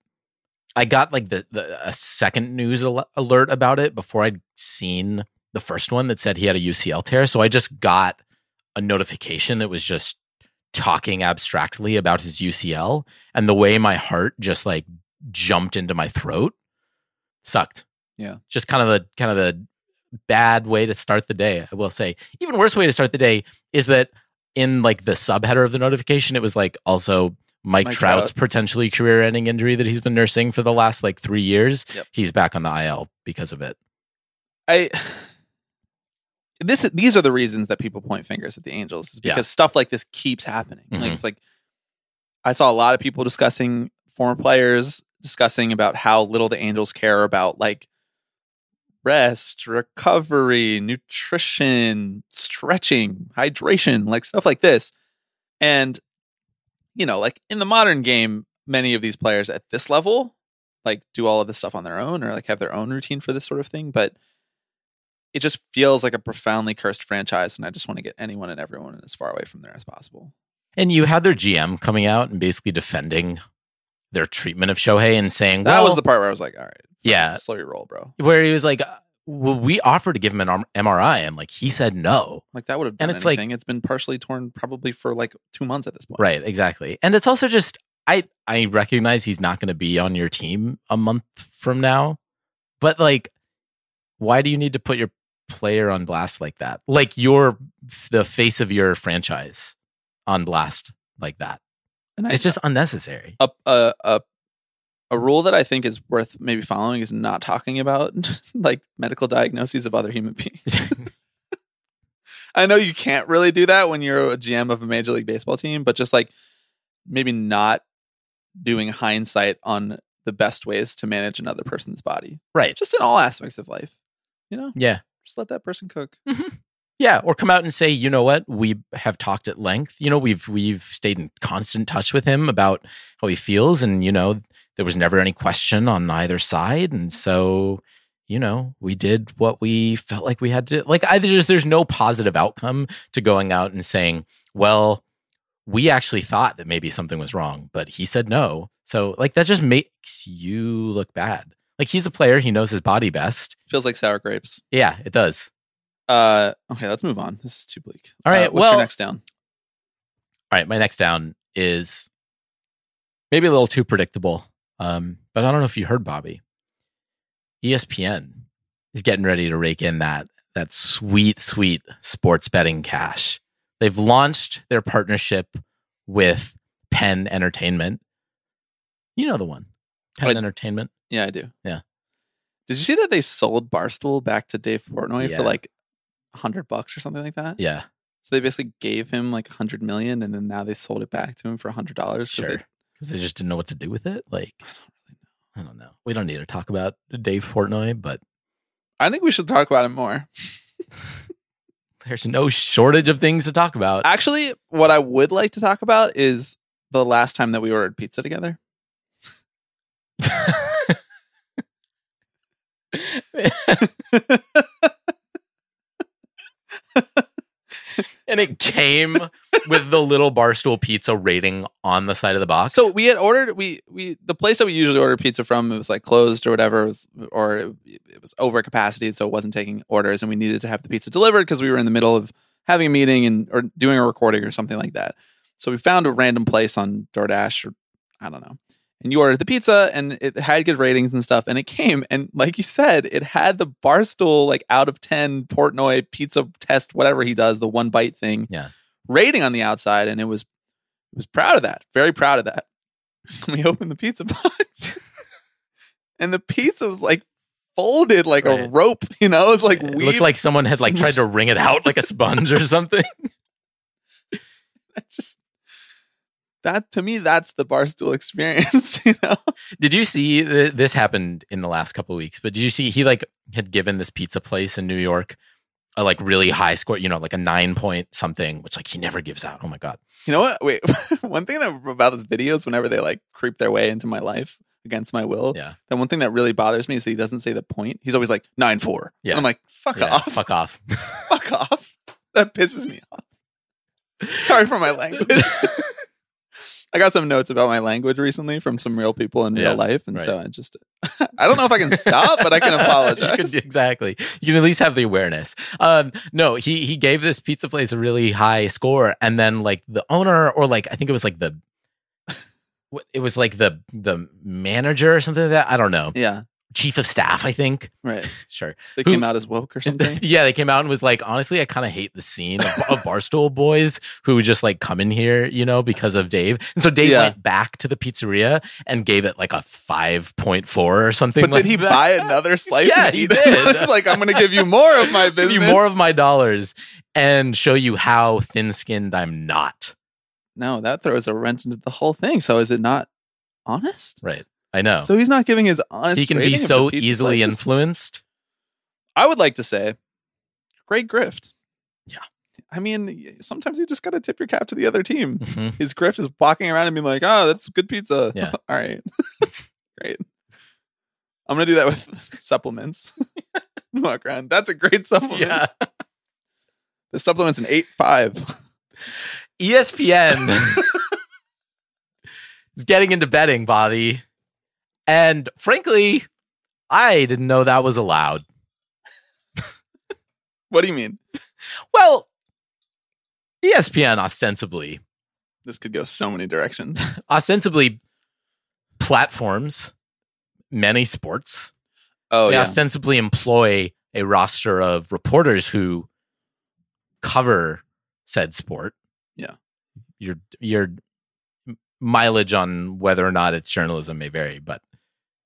F: I got like the, the a second news al- alert about it before I'd seen the first one that said he had a UCL tear. So I just got a notification that was just talking abstractly about his UCL, and the way my heart just like jumped into my throat sucked.
E: Yeah.
F: just kind of a kind of a bad way to start the day. I will say, even worse way to start the day is that in like the subheader of the notification, it was like also Mike,
E: Mike
F: Trout's
E: Trout.
F: potentially career-ending injury that he's been nursing for the last like three years.
E: Yep.
F: He's back on the IL because of it.
E: I this these are the reasons that people point fingers at the Angels is
F: Yeah.
E: because stuff like this keeps happening. Like
F: Mhm.
E: it's like I saw a lot of people discussing former players discussing about how little the Angels care about like rest, recovery, nutrition, stretching, hydration, like stuff like this. And you know, like in the modern game, many of these players at this level like do all of this stuff on their own or like have their own routine for this sort of thing, but it just feels like a profoundly cursed franchise and I just want to get anyone and everyone as far away from there as possible.
F: And you had their GM coming out and basically defending their treatment of Shohei and saying,
E: That was the part where I was like, all right,
F: Yeah.
E: slow your roll, bro.
F: where he was like, uh, well, we offered to give him an MRI and like he said no.
E: Like that would have done
F: And it's like-
E: anything. it's been partially torn probably for like two months at this point.
F: Right, exactly. And it's also just I I recognize he's not going to be on your team a month from now, but like why do you need to put your player on blast like that? Like you're the face of your franchise on blast like that.
E: And I,
F: It's just unnecessary.
E: a, a a a rule that I think is worth maybe following is not talking about like medical diagnoses of other human beings. I know you can't really do that when you're a GM of a major league baseball team, but just like maybe not doing hindsight on the best ways to manage another person's body,
F: right.
E: just in all aspects of life. You know,
F: Yeah.
E: just let that person cook. Mm-hmm.
F: Yeah, or come out and say, you know what, we have talked at length. You know, we've we've stayed in constant touch with him about how he feels, and you know, there was never any question on either side, and so you know, we did what we felt like we had to. Like, either just there's no positive outcome to going out and saying, well, we actually thought that maybe something was wrong, but he said no. So, like, that just makes you look bad. Like, he's a player; he knows his body best.
E: Feels like sour grapes.
F: Yeah, it does.
E: Uh, okay, let's move on. This is too bleak.
F: All right,
E: Uh, what's
F: well-
E: your next down?
F: All right, my next down is maybe a little too predictable. Um, but I don't know if you heard Bobby. ESPN is getting ready to rake in that that sweet, sweet sports betting cash. They've launched their partnership with Penn Entertainment. You know the one, Penn
E: I-
F: Entertainment.
E: Yeah, I do.
F: Yeah.
E: Did you see that they sold Barstool back to Dave Portnoy
F: Yeah.
E: for like hundred bucks or something like that?
F: Yeah,
E: So they basically gave him like a hundred million, and then now they sold it back to him for a hundred dollars.
F: sure. Because they just didn't know what to do with it. Like, I don't know. We don't need to talk about Dave Portnoy, but
E: I think we should talk about it more.
F: there's no shortage of things to talk about.
E: Actually, what I would like to talk about is the last time that we ordered pizza together.
F: and it came with the little barstool pizza rating on the side of the box.
E: So we had ordered we we the place that we usually order pizza from it was like closed or whatever, it was, or it, it was over capacity, so it wasn't taking orders, and we needed to have the pizza delivered because we were in the middle of having a meeting and or doing a recording or something like that. So we found a random place on DoorDash or I don't know. And you ordered the pizza and it had good ratings and stuff. And it came and like you said, it had the Barstool like out of 10 Portnoy pizza test, whatever he does, the one bite thing
F: Yeah.
E: rating on the outside. And it was it was proud of that. Very proud of that. we opened the pizza box and the pizza was like folded like a rope, you know, it was like
F: it looked like someone had like tried to wring it out like a sponge or something.
E: It's just that to me, that's the barstool experience, you know.
F: Did you see th- this happened in the last couple of weeks? But did you see he like had given this pizza place in New York a like really high score, you know, like a nine point something, which like he never gives out. Oh my god.
E: You know what? Wait, one thing that about those videos, whenever they like creep their way into my life against my will,
F: Yeah.
E: then one thing that really bothers me is that he doesn't say the point. He's always like nine four.
F: Yeah.
E: and I'm like, fuck
F: Yeah,
E: off,
F: Fuck off.
E: fuck off. That pisses me off. Sorry for my language. I got some notes about my language recently from some real people in
F: Yeah,
E: real life, and
F: right.
E: so I just I don't know if I can stop, but I can apologize.
F: could- exactly. You can at least have the awareness. Um, no, he he gave this pizza place a really high score, and then like the owner, or like I think it was like the it was like the the manager or something like that. I don't know.
E: yeah,
F: Chief of staff, I think.
E: right.
F: Sure.
E: They
F: Who-
E: came out as woke or something.
F: yeah, they came out and was like, honestly, I kind of hate the scene of, of Barstool boys who just like come in here, you know, because of Dave. And so Dave
E: Yeah.
F: went back to the pizzeria and gave it like a five point four or something.
E: But
F: like
E: did he
F: that.
E: buy another slice?
F: Yeah,
E: and
F: he did.
E: It's like I'm going to give you more of my business.
F: Give
E: business.
F: you more of my dollars and show you how thin skinned I'm not.
E: no, that throws a wrench into the whole thing. So is it not honest?
F: Right. I know.
E: So he's not giving his honest.
F: he can be
E: rating of the
F: so easily influenced.
E: I would like to say, great grift.
F: Yeah.
E: I mean, sometimes you just got to tip your cap to the other team.
F: Mhm.
E: His grift is walking around and being like, "Oh, that's good pizza."
F: Yeah.
E: All right. great. I'm gonna do that with supplements. Walk around. That's a great supplement.
F: Yeah.
E: The supplement's an eight five.
F: ESPN is getting into betting, Bobby. And frankly, I didn't know that was allowed.
E: what do you mean?
F: Well, ESPN ostensibly,
E: This could go so many directions.
F: ostensibly platforms many sports.
E: Oh
F: they
E: yeah.
F: ostensibly employ a roster of reporters who cover said sport.
E: Yeah.
F: Your your mileage on whether or not it's journalism may vary, but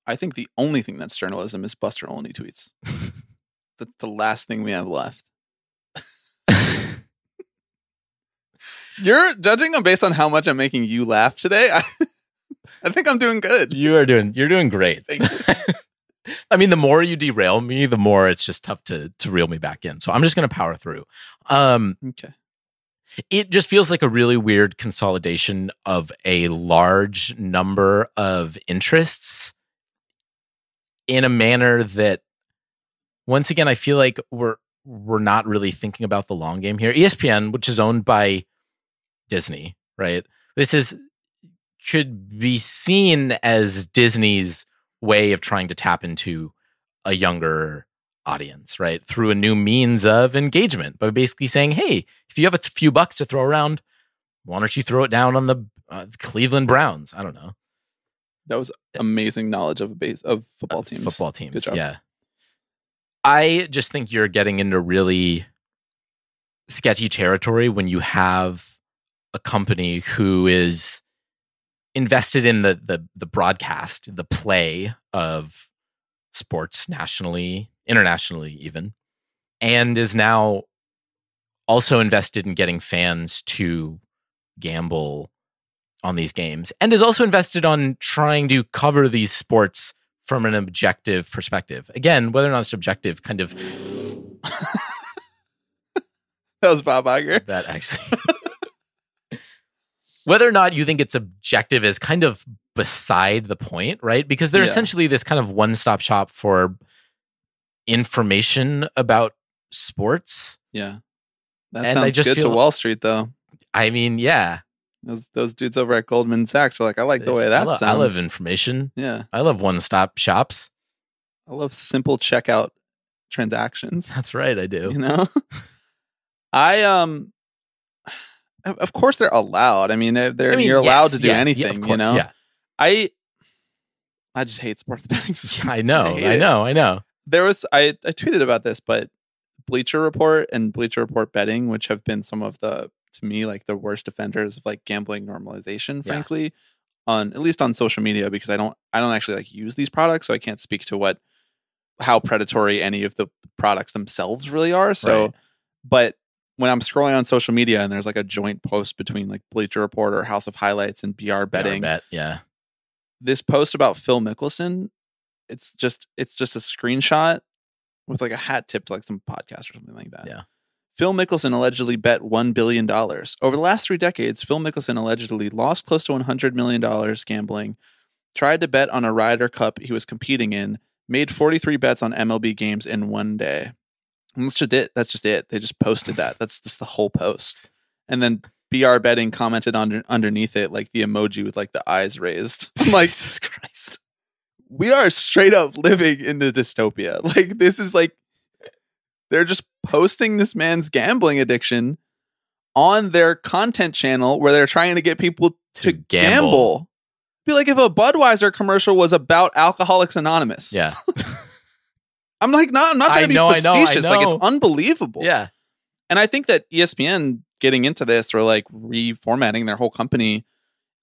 E: I think the only thing that's journalism is Buster Olney tweets. that's the last thing we have left. You're judging them based on how much I'm making you laugh today. I, I think I'm doing good.
F: you are doing you're doing great.
E: You.
F: I mean, the more you derail me, the more it's just tough to to reel me back in. So I'm just going to power through. Um,
E: Okay.
F: it just feels like a really weird consolidation of a large number of interests in a manner that once again I feel like we're we're not really thinking about the long game here. ESPN, which is owned by Disney, right? This is could be seen as Disney's way of trying to tap into a younger audience, right? Through a new means of engagement by basically saying, hey, if you have a few bucks to throw around, why don't you throw it down on the uh, Cleveland Browns? I don't know.
E: That was amazing knowledge of a base of football teams.
F: Football teams. Yeah. I just think you're getting into really sketchy territory when you have a company who is invested in the the the broadcast, the play of sports nationally, internationally even, and is now also invested in getting fans to gamble on these games and is also invested on trying to cover these sports from an objective perspective. Again, whether or not it's objective kind of
E: That was Bob Iger.
F: that actually whether or not you think it's objective is kind of beside the point, right? Because they're
E: Yeah.
F: essentially this kind of one-stop shop for information about sports.
E: Yeah. That
F: And I
E: sounds
F: just
E: good to Wall Street though.
F: I mean, yeah.
E: Those those dudes over at Goldman Sachs are like, I like the way
F: I
E: that
F: lo-
E: sounds.
F: I love information.
E: yeah.
F: I love one-stop shops.
E: I love simple checkout transactions.
F: That's right, I do.
E: You know? I um of course they're allowed. I mean, they're
F: I mean,
E: you're allowed
F: yes,
E: to do
F: yes, yeah,
E: anything,
F: of
E: you know?
F: Yeah.
E: I I just hate sports betting. so
F: I know. I
E: it.
F: know. I know.
E: There was I I tweeted about this, but Bleacher Report and Bleacher Report betting, which have been some of the to me like the worst offenders of like gambling normalization,
F: Yeah.
E: frankly, on at least on social media because I don't I don't actually like use these products, so I can't speak to what how predatory any of the products themselves really are. So
F: Right.
E: but when I'm scrolling on social media and there's like a joint post between like Bleacher Report or House of Highlights and BR betting,
F: Bet. Yeah.
E: this post about Phil Mickelson, it's just it's just a screenshot with like a hat tip to like some podcast or something like that.
F: Yeah.
E: Phil Mickelson allegedly bet $1 billion. Over the last three decades, Phil Mickelson allegedly lost close to $100 million gambling, tried to bet on a Ryder Cup he was competing in, made 43 bets on MLB games in one day. And that's just it. That's just it. They just posted that. That's just the whole post. And then BR Betting commented under, underneath it, like the emoji with like the eyes raised. I'm like,
F: Jesus Christ.
E: we are straight up living in a dystopia. Like this is like they're just posting this man's gambling addiction on their content channel where they're trying to get people to,
F: To
E: gamble.
F: gamble.
E: Be like if a Budweiser commercial was about Alcoholics Anonymous.
F: Yeah.
E: I'm like, no, I'm not trying
F: I
E: to be
F: know, I know, I
E: facetious. Like it's unbelievable.
F: Yeah.
E: And I think that ESPN getting into this or like reformatting their whole company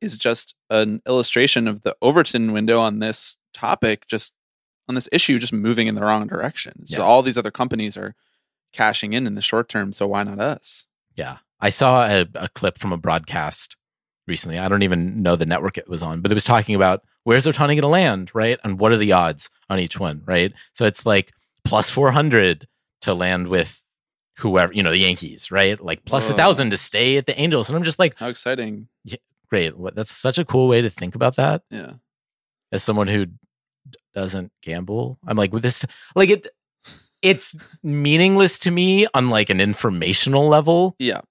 E: is just an illustration of the Overton window on this topic, just on this issue, just moving in the wrong direction. So
F: Yeah.
E: all these other companies are cashing in in the short term. So why not us?
F: Yeah. I saw a, a clip from a broadcast recently. I don't even know the network it was on, but it was talking about where's Ohtani going to land, right? And what are the odds on each one, right? So it's like plus 400 to land with whoever, you know, the Yankees, right? Like plus a
E: Whoa.
F: thousand to stay at the Angels. And I'm just like,
E: How exciting!
F: Yeah, great. What, that's such a cool way to think about that
E: Yeah,
F: as someone who doesn't gamble. I'm like, with this, like it, it's meaningless to me on like an informational level
E: yeah,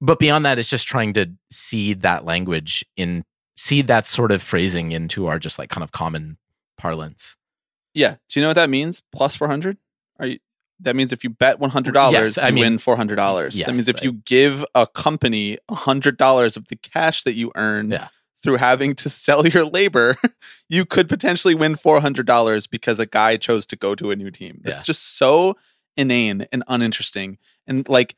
F: but beyond that it's just trying to seed that language in seed that sort of phrasing into our just like kind of common parlance
E: yeah. Do you know what that means? Plus four hundred? Are you? That means if you bet one hundred dollars,
F: Yes, I mean-
E: win four hundred dollars.
F: Yes,
E: that means if
F: I-
E: you give a company hundred dollars of the cash that you earn
F: Yeah.
E: Through having to sell your labor, you could potentially win four hundred dollars because a guy chose to go to a new team. That's
F: Yeah.
E: just so inane and uninteresting. And like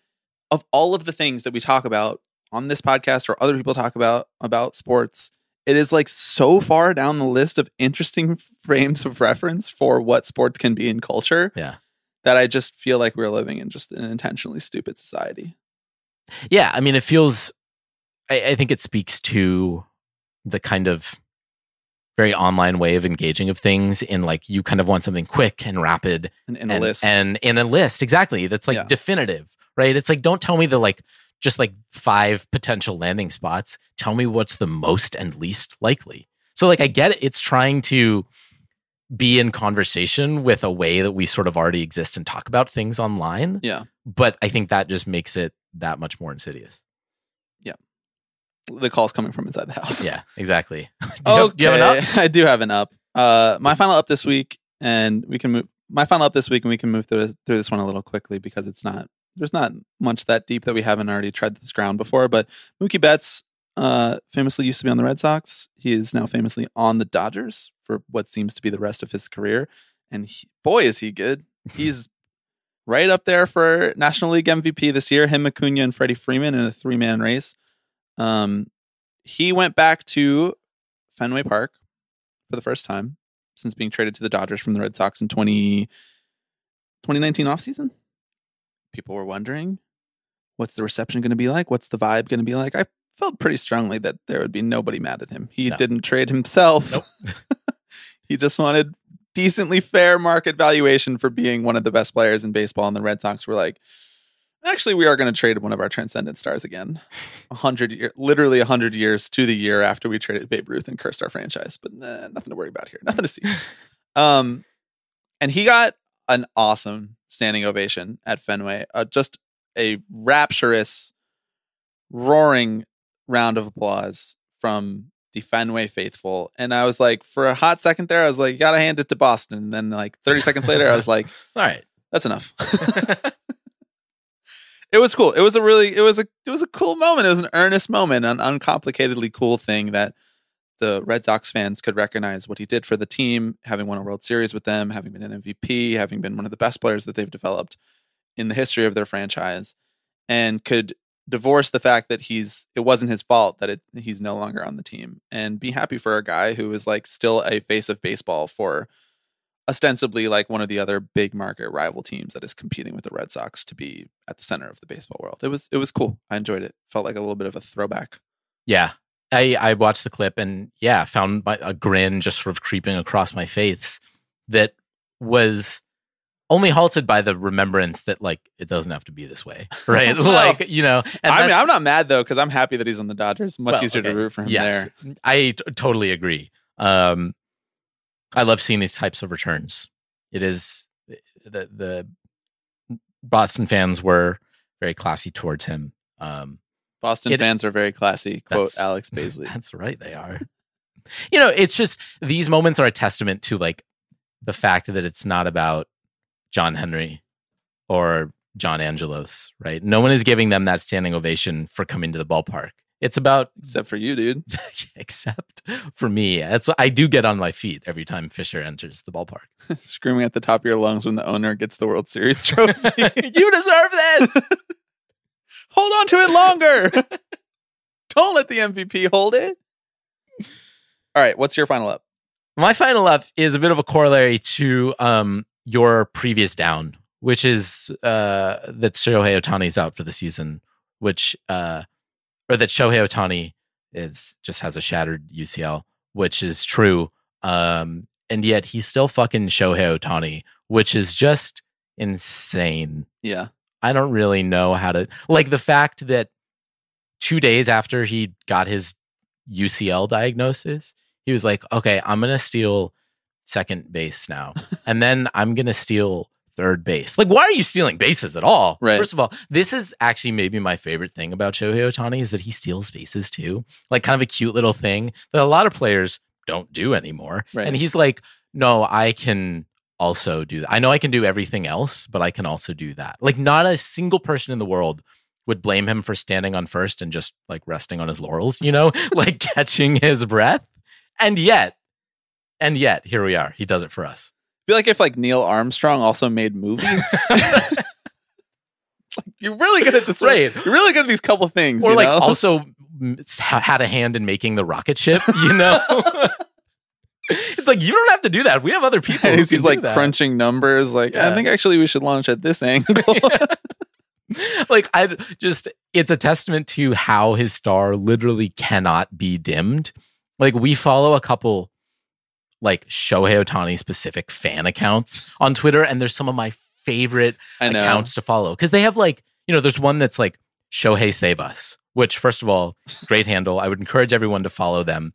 E: of all of the things that we talk about on this podcast or other people talk about about sports, it is like so far down the list of interesting frames of reference for what sports can be in culture
F: yeah
E: that I just feel like we're living in just an intentionally stupid society.
F: yeah i mean it feels I, I think it speaks to the kind of very online way of engaging of things in like you kind of want something quick and rapid
E: And in a
F: and,
E: list.
F: and in a list. Exactly. That's like
E: Yeah.
F: definitive right? It's like don't tell me the like just like five potential landing spots. Tell me what's the most and least likely. So like i get it. It's trying to be in conversation with a way that we sort of already exist and talk about things online.
E: Yeah.
F: but i think that just makes it that much more insidious
E: The call's coming from inside the house.
F: yeah exactly do, you have,
E: okay.
F: do you have an up
E: I do have an up. Uh, my final up this week, and we can move. My final up this week, and we can move through this, through this one a little quickly because it's not. There's not much that deep that we haven't already tread this ground before. But Mookie Betts, uh, famously used to be on the Red Sox. He is now famously on the Dodgers for what seems to be the rest of his career. And he, boy, is he good! He's right up there for National League MVP this year. Him, Acuna, and Freddie Freeman in a three man race. Um, he went back to Fenway Park for the first time since being traded to the Dodgers from the Red Sox in 20, 2019 offseason. People were wondering, what's the reception going to be like? What's the vibe going to be like? I felt pretty strongly that there would be nobody mad at him. He
F: No.
E: didn't trade himself.
F: Nope.
E: he just wanted decently fair market valuation for being one of the best players in baseball. And the Red Sox were like, actually, we are going to trade one of our transcendent stars again. A hundred year, literally a hundred years to the year after we traded Babe Ruth and cursed our franchise. But nah, nothing to worry about here. Nothing to see. um, and he got an awesome standing ovation at Fenway. Uh, just a rapturous, roaring round of applause from the Fenway faithful. And I was like, for a hot second there, I was like, you gotta hand it to Boston. And then like 30 seconds later, I was like,
F: All right.
E: that's enough. it was cool. It was a really, it was a, it was a cool moment. It was an earnest moment, an uncomplicatedly cool thing that the Red Sox fans could recognize what he did for the team, having won a World Series with them, having been an MVP, having been one of the best players that they've developed in the history of their franchise, and could divorce the fact that he's it wasn't his fault that it, he's no longer on the team and be happy for a guy who is like still a face of baseball for ostensibly like one of the other big market rival teams that is competing with the Red Sox to be at the center of the baseball world. It was it was cool. I enjoyed it. Felt like a little bit of a throwback.
F: Yeah. I, I watched the clip and yeah, found my, a grin just sort of creeping across my face that was only halted by the remembrance that like it doesn't have to be this way, right?
E: Well,
F: like you know, and
E: I mean, I'm not mad though because I'm happy that he's on the Dodgers. Much
F: well,
E: easier
F: okay.
E: to root for him
F: yes,
E: there.
F: I t- totally agree. Um, I love seeing these types of returns. It is the the Boston fans were very classy towards him. Um,
E: Boston
F: It-
E: fans are very classy. Quote Alex Baisley.
F: That's right, they are. you know, it's just these moments are a testament to like the fact that it's not about John Henry or John Angelos, right? No one is giving them that standing ovation for coming to the ballpark. It's about
E: Except for you, dude.
F: except for me. That's I do get on my feet every time Fisher enters the ballpark.
E: Screaming at the top of your lungs when the owner gets the World Series trophy.
F: you deserve this.
E: hold on to it longer. Don't let the MVP hold it. All right, what's your final up?
F: My final up is a bit of a corollary to um, your previous down, which is uh, that Shohei Ohtani is out for the season, which uh, or that Shohei Ohtani is just has a shattered UCL, which is true. Um, and yet he's still fucking Shohei Ohtani, which is just insane.
E: Yeah.
F: I don't really know how to like the fact that two days after he got his UCL diagnosis, he was like, okay, I'm going to steal second base now. and then I'm going to steal third base. Like, why are you stealing bases at all?
E: Right.
F: First of all, this is actually maybe my favorite thing about Shohei Ohtani is that he steals bases too. Like, kind of a cute little thing that a lot of players don't do anymore.
E: Right.
F: And he's like, no, I can also do that. I know I can do everything else, but I can also do that. Like, not a single person in the world would blame him for standing on first and just like resting on his laurels, you know, like catching his breath. And yet, and yet, here we are. He does it for us.
E: Feel like if like Neil Armstrong also made movies. like, you're really good at this.
F: Right.
E: You're really good at these couple things.
F: or
E: you
F: like
E: know?
F: also had a hand in making the rocket ship, you know? it's like, you don't have to do that. We have other people.
E: he's,
F: can
E: he's
F: do
E: like crunching numbers. Like I think actually we should launch at this angle.
F: like I just it's a testament to how his star literally cannot be dimmed. Like we follow a couple like Shohei Ohtani specific fan accounts on Twitter, and there's some of my favorite accounts to follow because they have like you know there's one that's like Shohei Save Us, which first of all great handle. I would encourage everyone to follow them.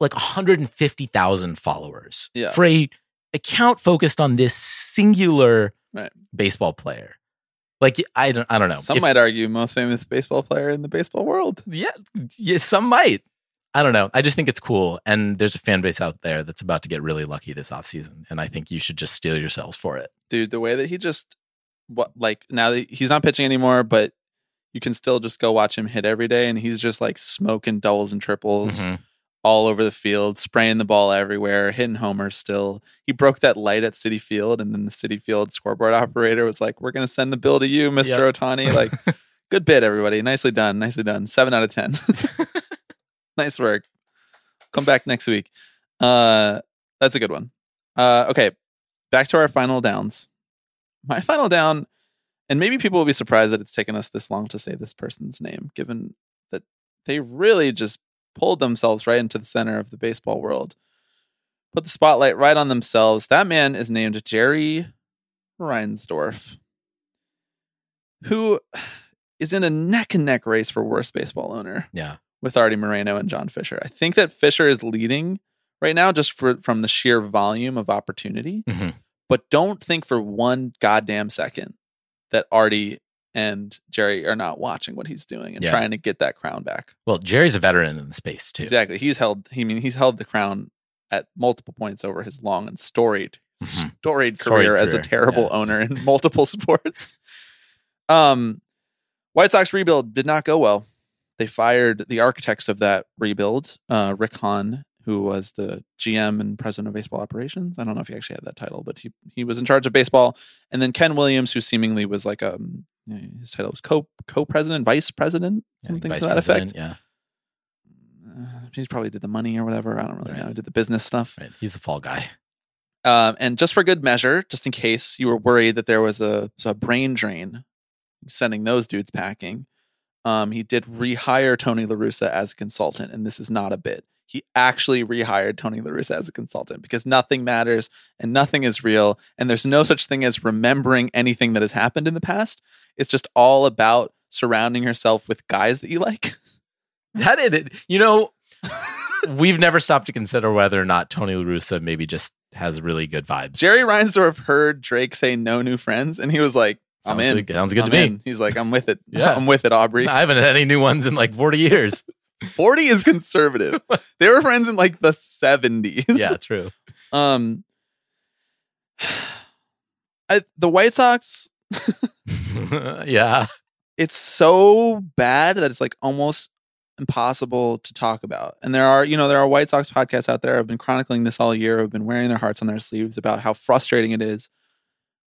F: Like 150,000 followers
E: Yeah.
F: for a account focused on this singular
E: Right.
F: baseball player. Like I don't I don't know.
E: Some
F: If-
E: might argue most famous baseball player in the baseball world.
F: yeah, yeah, some might. I don't know. I just think it's cool. And there's a fan base out there that's about to get really lucky this offseason. And I think you should just steel yourselves for it.
E: Dude, the way that he just what like now that he's not pitching anymore, but you can still just go watch him hit every day and he's just like smoking doubles and triples.
F: Mhm.
E: all over the field, spraying the ball everywhere, hitting homers still. He broke that light at Citi Field, and then the Citi Field scoreboard operator was like, We're gonna send the bill to you, Mr.
F: Yep.
E: Ohtani. Like Good bit, everybody. Nicely done. Nicely done. Seven out of ten. nice work. Come back next week. Uh, that's a good one. Uh, okay, back to our final downs. My final down, and maybe people will be surprised that it's taken us this long to say this person's name, given that they really just pulled themselves right into the center of the baseball world, put the spotlight right on themselves. That man is named Jerry Reinsdorf, who is in a neck and neck race for worst baseball owner
F: Yeah.
E: With Artie Moreno and John Fisher. I think that Fisher is leading right now just for from the sheer volume of opportunity.
F: Mhm.
E: But don't think for one goddamn second that Artie and Jerry are not watching what he's doing and
F: Yeah.
E: trying to get that crown back.
F: Well, Jerry's a veteran in the space too.
E: Exactly. He's held he mean he's held the crown at multiple points over his long and storied
F: Mhm.
E: storied,
F: Storied
E: career, as a terrible
F: yeah.
E: owner in multiple sports. Um White Sox rebuild did not go well. They fired the architects of that rebuild, uh, Rick Hahn, who was the GM and president of baseball operations. I don't know if he actually had that title, but he he was in charge of baseball. And then Ken Williams, who seemingly was like um his title was co co president, vice president, something
F: vice
E: to that effect.
F: Yeah.
E: Uh, he probably did the money or whatever. I don't really
F: Right.
E: know. Did the business stuff.
F: Right. He's the fall guy.
E: Um, and just for good measure, just in case you were worried that there was a, a brain drain sending those dudes packing, um, he did rehire Tony LaRussa as a consultant. And this is not a bit. He actually rehired Tony LaRussa as a consultant because nothing matters and nothing is real. And there's no such thing as remembering anything that has happened in the past. It's just all about surrounding yourself with guys that you like.
F: That it. You know, we've never stopped to consider whether or not Tony La Russa maybe just has really good vibes.
E: Jerry Reinsdorf heard Drake say no new friends and he was like, I'm
F: Sounds
E: in.
F: like- sounds good to
E: I'm
F: me.
E: in. He's like, I'm with it.
F: Yeah.
E: I'm with it, Aubrey.
F: I haven't had any new ones in like 40 years.
E: 40 is conservative. they were friends in like the 70s.
F: yeah, true.
E: Um I, the White Sox,
F: yeah.
E: it's so bad that it's like almost impossible to talk about. And there are, you know, there are White Sox podcasts out there. I've been chronicling this all year. I've been wearing their hearts on their sleeves about how frustrating it is.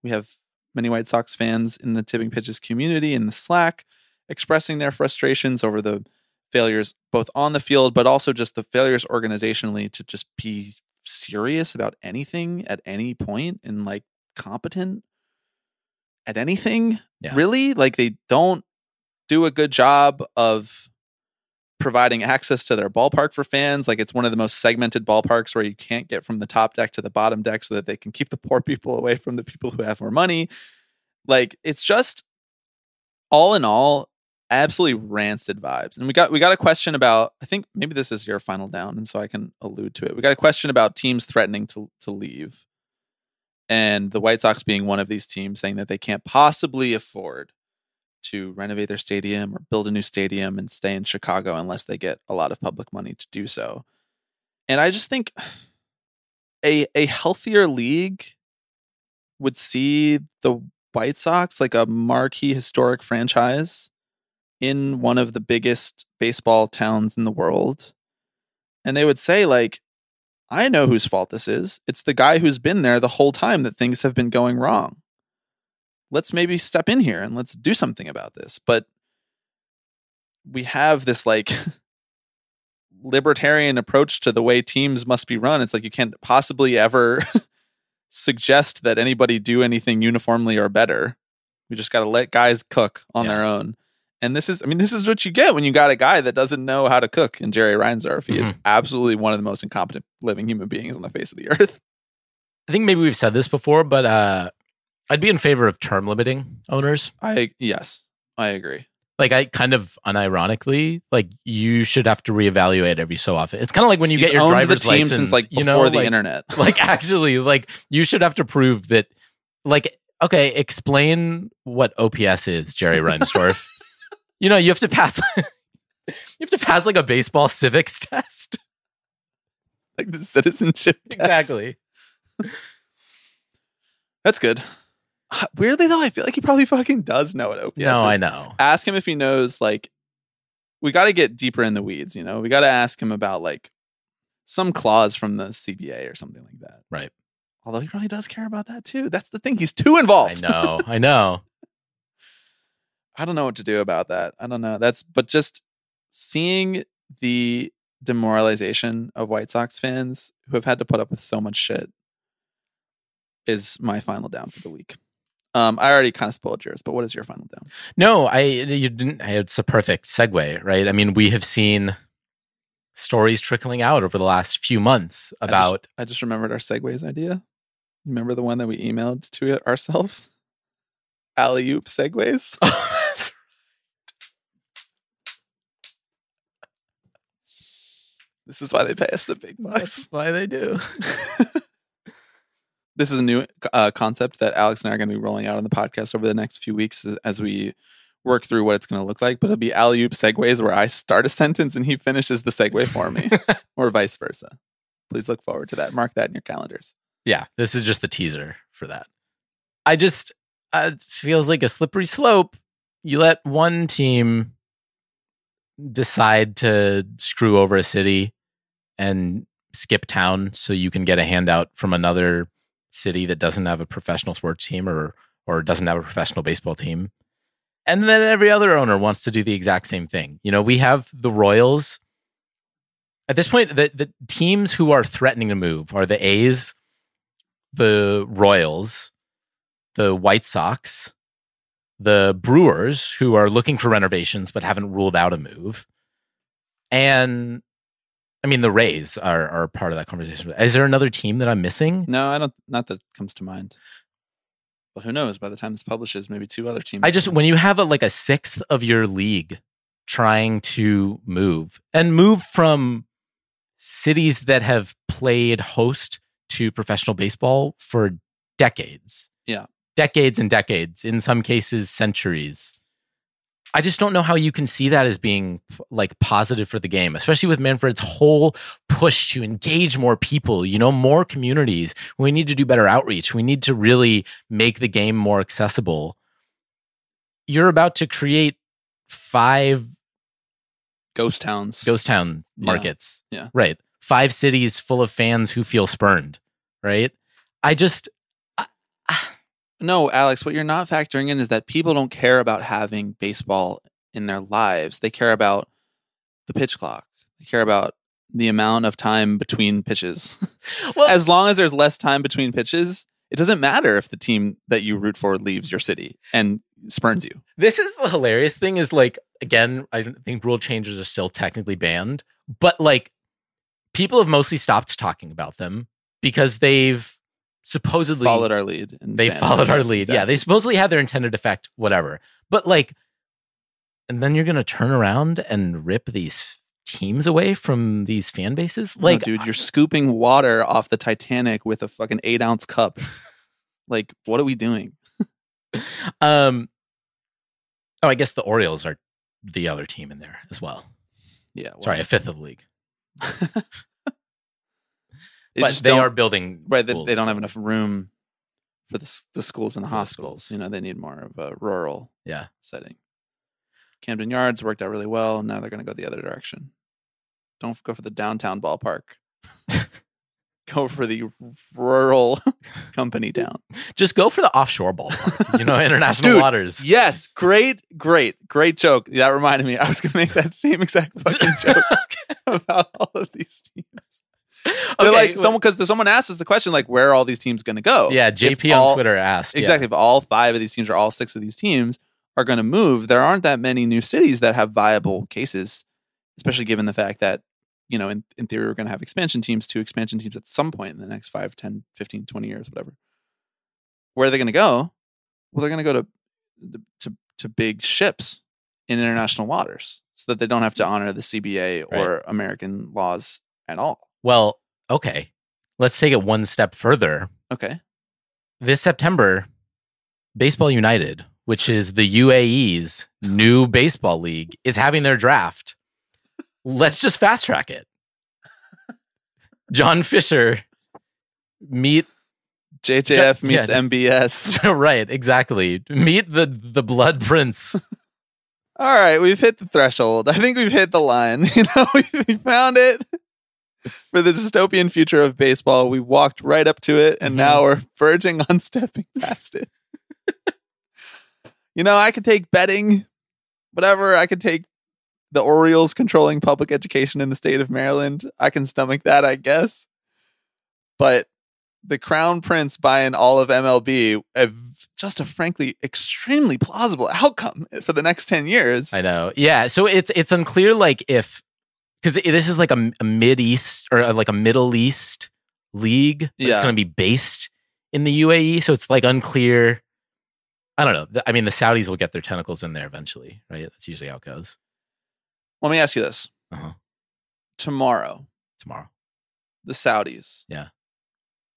E: We have many White Sox fans in the tipping pitches community in the Slack expressing their frustrations over the failures both on the field but also just the failures organizationally to just be serious about anything at any point and like competent at anything
F: Yeah.
E: really like they don't do a good job of providing access to their ballpark for fans. Like it's one of the most segmented ballparks where you can't get from the top deck to the bottom deck so that they can keep the poor people away from the people who have more money. Like it's just all in all absolutely rancid vibes. And we got we got a question about i think maybe this is your final down and so i can allude to it. We got a question about teams threatening to to leave and the white sox being one of these teams saying that they can't possibly afford to renovate their stadium or build a new stadium and stay in chicago unless they get a lot of public money to do so and i just think a a healthier league would see the White Sox like a marquee historic franchise in one of the biggest baseball towns in the world. And they would say, like, I know whose fault this is. It's the guy who's been there the whole time that things have been going wrong. Let's maybe step in here and let's do something about this. But we have this like libertarian approach to the way teams must be run. It's like you can't possibly ever suggest that anybody do anything uniformly or better. We just got to let guys cook on
F: Yeah.
E: their own. And this is, I mean, this is what you get when you got a guy that doesn't know how to cook And Jerry Reinsdorf. He is absolutely one of the most incompetent living human beings on the face of the earth.
F: I think maybe we've said this before, but uh, I'd be in favor of term limiting owners.
E: I, yes, I agree.
F: Like I kind of unironically, like you should have to reevaluate every so often. It's kind of like when you
E: He's
F: get your driver's license,
E: since like
F: you
E: before
F: know,
E: the
F: like,
E: internet.
F: like actually, like you should have to prove that. Like, okay, explain what OPS is, Jerry Reinsdorf. you know, you have to pass. you have to pass like a baseball civics test.
E: like the citizenship test.
F: Exactly.
E: That's good. Weirdly though, I feel like he probably fucking does know what OPS
F: no,
E: is.
F: I know.
E: ask him if he knows like we got to get deeper in the weeds you know we got to ask him about like some clause from the cba or something like that
F: Right.
E: although he probably does care about that too that's the thing he's too involved.
F: I know. I know.
E: I don't know what to do about that. I don't know. That's but just seeing the demoralization of White Sox fans who have had to put up with so much shit is my final down for the week. Um, I already kind of spoiled yours, but what is your final down?
F: No, I you didn't. It's a perfect segue, right? I mean, we have seen stories trickling out over the last few months
E: I just-
F: about
E: I just remembered our segues idea. Remember the one that we emailed to ourselves? Alley oop segues. This is why they pay us the big bucks.
F: why they do.
E: this is a new uh, concept that Alex and I are going to be rolling out on the podcast over the next few weeks as, we work through what it's going to look like. But it'll be alley oop segues where I start a sentence and he finishes the segue for me, or vice versa. Please look forward to that. Mark that in your calendars.
F: Yeah, this is just the teaser for that. I just uh, it feels like a slippery slope. You let one team decide to screw over a city and skip town so you can get a handout from another city that doesn't have a professional sports team or or doesn't have a professional baseball team. And then every other owner wants to do the exact same thing. You know, we have the Royals. At this point, the, the teams who are threatening to move are the A's, the Royals, the White Sox, the Brewers, who are looking for renovations but haven't ruled out a move, and I mean the Rays are are part of that conversation. Is there another team that I'm missing?
E: No, I don't. Not that comes to mind. But who knows? By the time this publishes, maybe two other teams.
F: I just when you have a, like a sixth of your league trying to move and move from cities that have played host to professional baseball for decades.
E: Yeah.
F: Decades and decades, in some cases centuries. I just don't know how you can see that as being like positive for the game, especially with Manfred's whole push to engage more people, you know, more communities. We need to do better outreach. We need to really make the game more accessible. You're about to create five
E: ghost towns.
F: ghost town
E: Yeah.
F: markets.
E: Yeah.
F: Right. Five cities full of fans who feel spurned. Right. I just,
E: No, Alex, what you're not factoring in is that people don't care about having baseball in their lives. They care about the pitch clock. They care about the amount of time between pitches.
F: well,
E: as long as there's less time between pitches, it doesn't matter if the team that you root for leaves your city and spurns you.
F: this is the hilarious thing is like, again, I don't think rule changes are still technically banned, but like people have mostly stopped talking about them because they've supposedly
E: Followed our lead.
F: they followed our lead. Yeah, they supposedly had their intended effect, whatever. But like, and then you're gonna turn around and rip these teams away from these fan bases.
E: No,
F: Like,
E: dude, you're scooping water off the Titanic with a fucking eight ounce cup. like, what are we doing?
F: um, oh, I guess the Orioles are the other team in there as well.
E: Yeah, well,
F: Sorry, a fifth of the league,
E: They
F: but they are building.
E: right. They, they don't have enough room for the the schools and the hospitals.
F: schools.
E: You know, they need more of a rural
F: Yeah,
E: setting. Camden Yards worked out really well. Now they're going to go the other direction. Don't go for the downtown ballpark. go for the rural company town.
F: just go for the offshore ballpark. you know, international
E: Dude,
F: waters.
E: Yes, great, great, great joke. That reminded me. I was going to make that same exact fucking joke about all of these teams. They're like someone because someone asked us the question like, where are all these teams going to go?
F: Yeah, JP
E: all-
F: on Twitter asked yeah.
E: Exactly. If all five of these teams or all six of these teams are going to move, there aren't that many new cities that have viable cases, especially given the fact that, you know, in, in theory, we're going to have expansion teams, two expansion teams at some point in the next 5, 10, 15, 20 years, whatever. Where are they going to go? Well, they're going to go to, to, to big ships in international waters so that they don't have to honor the CBA or American laws at all.
F: Well, okay. Let's take it one step further.
E: Okay.
F: this September, Baseball United, which is the UAE's new baseball league, is having their draft. Let's just fast track it. John Fisher meet
E: JJF meets
F: yeah.
E: MBS.
F: right, exactly. Meet the the blood prince.
E: All right, we've hit the threshold. I think we've hit the line. You know, we found it for the dystopian future of baseball. We walked right up to it, and
F: Mhm.
E: now we're verging on stepping past it. You know, I could take betting, whatever. I could take the Orioles controlling public education in the state of Maryland. I can stomach that, I guess. But the Crown Prince buying all of MLB, a, just a frankly extremely plausible outcome for the next 10 years.
F: I know. Yeah. So it's it's unclear like if because this is like a, a mid east or uh, like a Middle East league. It's
E: Yeah.
F: going to be based in the UAE, so it's like unclear. I don't know. I mean, the Saudis will get their tentacles in there eventually, right? That's usually how it goes.
E: Let me ask you this.
F: Uh-huh.
E: Tomorrow,
F: Tomorrow.
E: the Saudis
F: Yeah.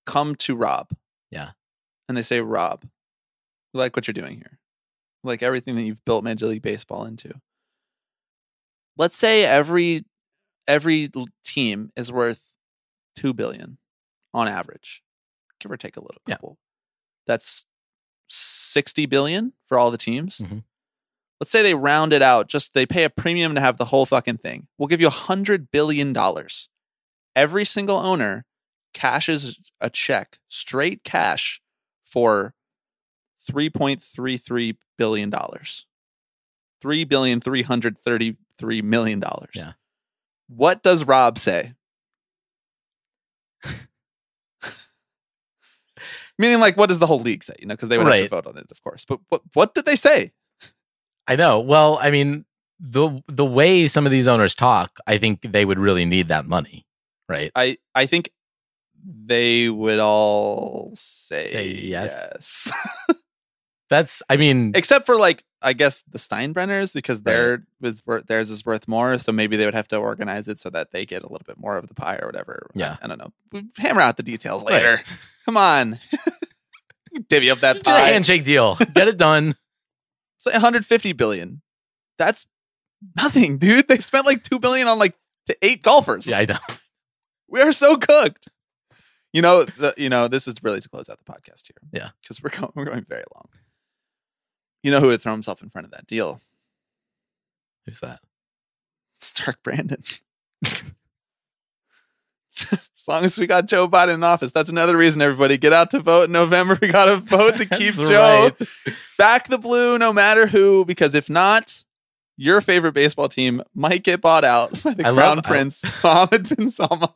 E: come to Rob.
F: Yeah.
E: And they say, Rob, we like what you're doing here. We like everything that you've built Major League Baseball into. Let's say every every team is worth two billion on average, give or take a little
F: Yeah.
E: That's sixty billion for all the teams.
F: Mhm.
E: Let's say they round it out, just they pay a premium to have the whole fucking thing. We'll give you a hundred billion dollars. Every single owner cashes a check, straight cash, for three point three three billion dollars. Three billion three hundred thirty-three million dollars.
F: Yeah.
E: What does Rob say? Meaning, like, what does the whole league say? You know, because they would have
F: Right.
E: to vote on it, of course. But what what did they say?
F: I know. Well, I mean, the the way some of these owners talk, I think they would really need that money, right?
E: I I think they would all say,
F: Say yes.
E: yes.
F: That's. I mean,
E: except for like I guess the Steinbrenners because their was wor- theirs is worth more, so maybe they would have to organize it so that they get a little bit more of the pie or whatever.
F: Yeah.
E: I, don't know. We hammer out the details
F: Right.
E: later. Come on, divvy up that
F: just do the
E: pie.
F: handshake deal. Get it done.
E: Say 150 billion. That's nothing, dude. They spent like two billion on like to eight golfers.
F: Yeah, I know.
E: we are so cooked. You know, the, you know, this is really to close out the podcast here.
F: Yeah.
E: because we're going, we're going very long. You know who would throw himself in front of that deal?
F: Who's that?
E: Stark Brandon. as long as we got Joe Biden in office, that's another reason. Everybody get out to vote in November. We got to vote to keep Joe
F: right.
E: back the blue, no matter who. Because if not, your favorite baseball team might get bought out by the
F: I love-
E: Crown
F: I-
E: Prince Mohammed bin Salman.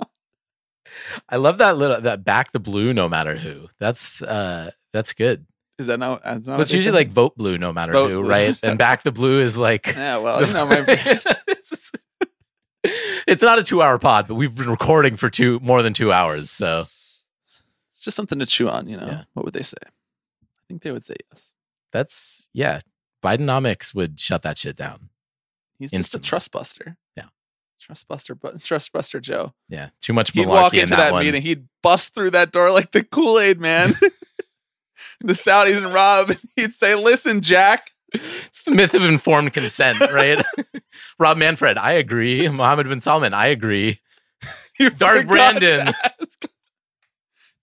F: I love that little that back the blue no matter who. That's uh that's good.
E: Is that not? That's not
F: But it's usually like vote blue no matter
E: Vote
F: who,
E: blue.
F: right? And back the blue is like
E: Yeah, well, it's not my,
F: it's, it's not a two hour pod, but we've been recording for two more than two hours. So
E: it's just something to chew on. You know,
F: Yeah.
E: what would they say? I think they would say yes.
F: that's yeah. Bidenomics would shut that shit down.
E: He's
F: Instantly.
E: just a trust buster.
F: Yeah.
E: trust buster, but trust buster Joe.
F: Yeah. Too much
E: He'd walk
F: in
E: into
F: that,
E: that,
F: one.
E: meeting. He'd bust through that door like the Kool Aid man. the Saudis and Rob. He'd say, "Listen, Jack,
F: It's the myth of informed consent, right? Rob Manfred, I agree. Mohammed bin Salman, I agree.
E: you
F: Dark Brandon.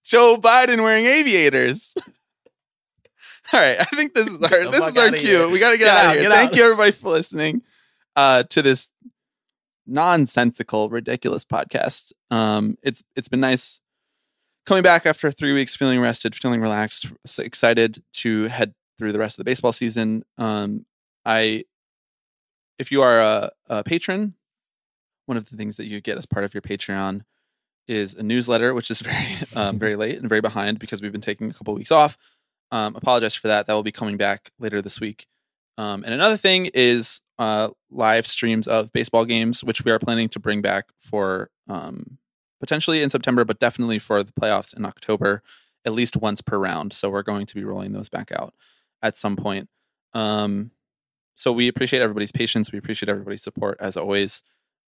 E: Joe Biden wearing aviators." All right, I think this is our this is our cue.
F: here.
E: We got to get,
F: Get
E: out
F: out,
E: of here. Thank
F: out.
E: you everybody for listening uh, to this nonsensical, ridiculous podcast. Um, it's it's been nice coming back after three weeks, feeling rested, feeling relaxed, excited to head through the rest of the baseball season. Um, I, if you are a, a patron, one of the things that you get as part of your Patreon is a newsletter, which is very um, very late and very behind because we've been taking a couple of weeks off. Um, apologize for that. That will be coming back later this week. Um, and another thing is uh, live streams of baseball games, which we are planning to bring back for um, potentially in September, but definitely for the playoffs in October, at least once per round. So we're going to be rolling those back out at some point. Um, so we appreciate everybody's patience. We appreciate everybody's support as always.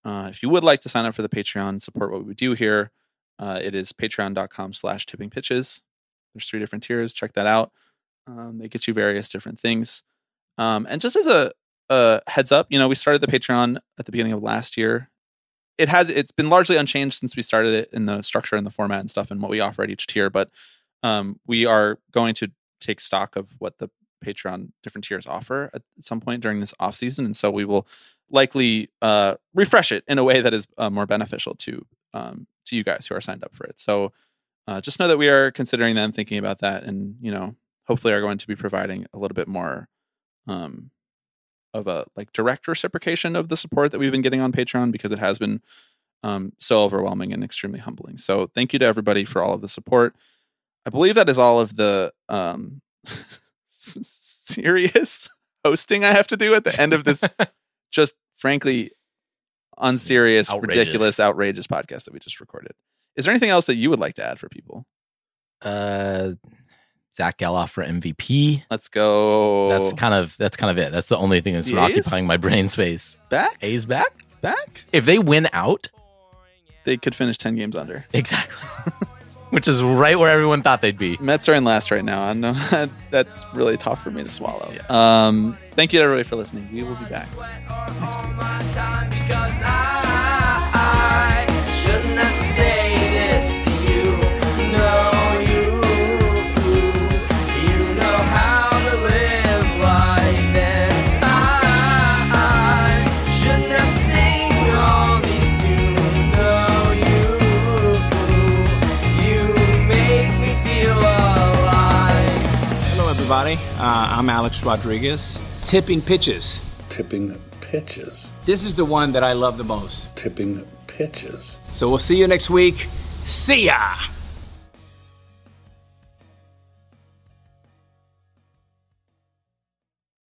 E: Uh, if you would like to sign up for the Patreon, support what we do here, uh, it is patreon.com slash tipping pitches. There's three different tiers. Check that out. Um, they get you various different things. Um, and just as a, a heads up, you know, we started the Patreon at the beginning of last year. It has it's been largely unchanged since we started it in the structure and the format and stuff and what we offer at each tier. But um, we are going to take stock of what the Patreon different tiers offer at some point during this off season, and so we will likely uh, refresh it in a way that is uh, more beneficial to um, to you guys who are signed up for it. So uh, just know that we are considering that and thinking about that, and you know, hopefully are going to be providing a little bit more um, of a like direct reciprocation of the support that we've been getting on Patreon because it has been um, so overwhelming and extremely humbling. So thank you to everybody for all of the support. I believe that is all of the um, serious hosting I have to do at the end of this just frankly unserious,
F: Outrageous.
E: ridiculous, outrageous podcast that we just recorded. Is there anything else that you would like to add for people?
F: Uh, Zack Gelof for MVP.
E: Let's go.
F: That's kind of that's kind of it. That's the only thing that's
E: The
F: been occupying my brain space.
E: back.
F: A's back.
E: back.
F: If they win out,
E: They could finish ten games under.
F: exactly, which is right where everyone thought they'd be.
E: Mets are in last right now. I know that's really tough for me to swallow. Um, thank you to everybody for listening. We will be back.
D: Because I,
G: everybody. Uh, I'm Alex Rodriguez. Tipping pitches.
H: tipping pitches.
G: This is the one that I love the most.
H: Tipping pitches.
G: So we'll see you next week. See ya!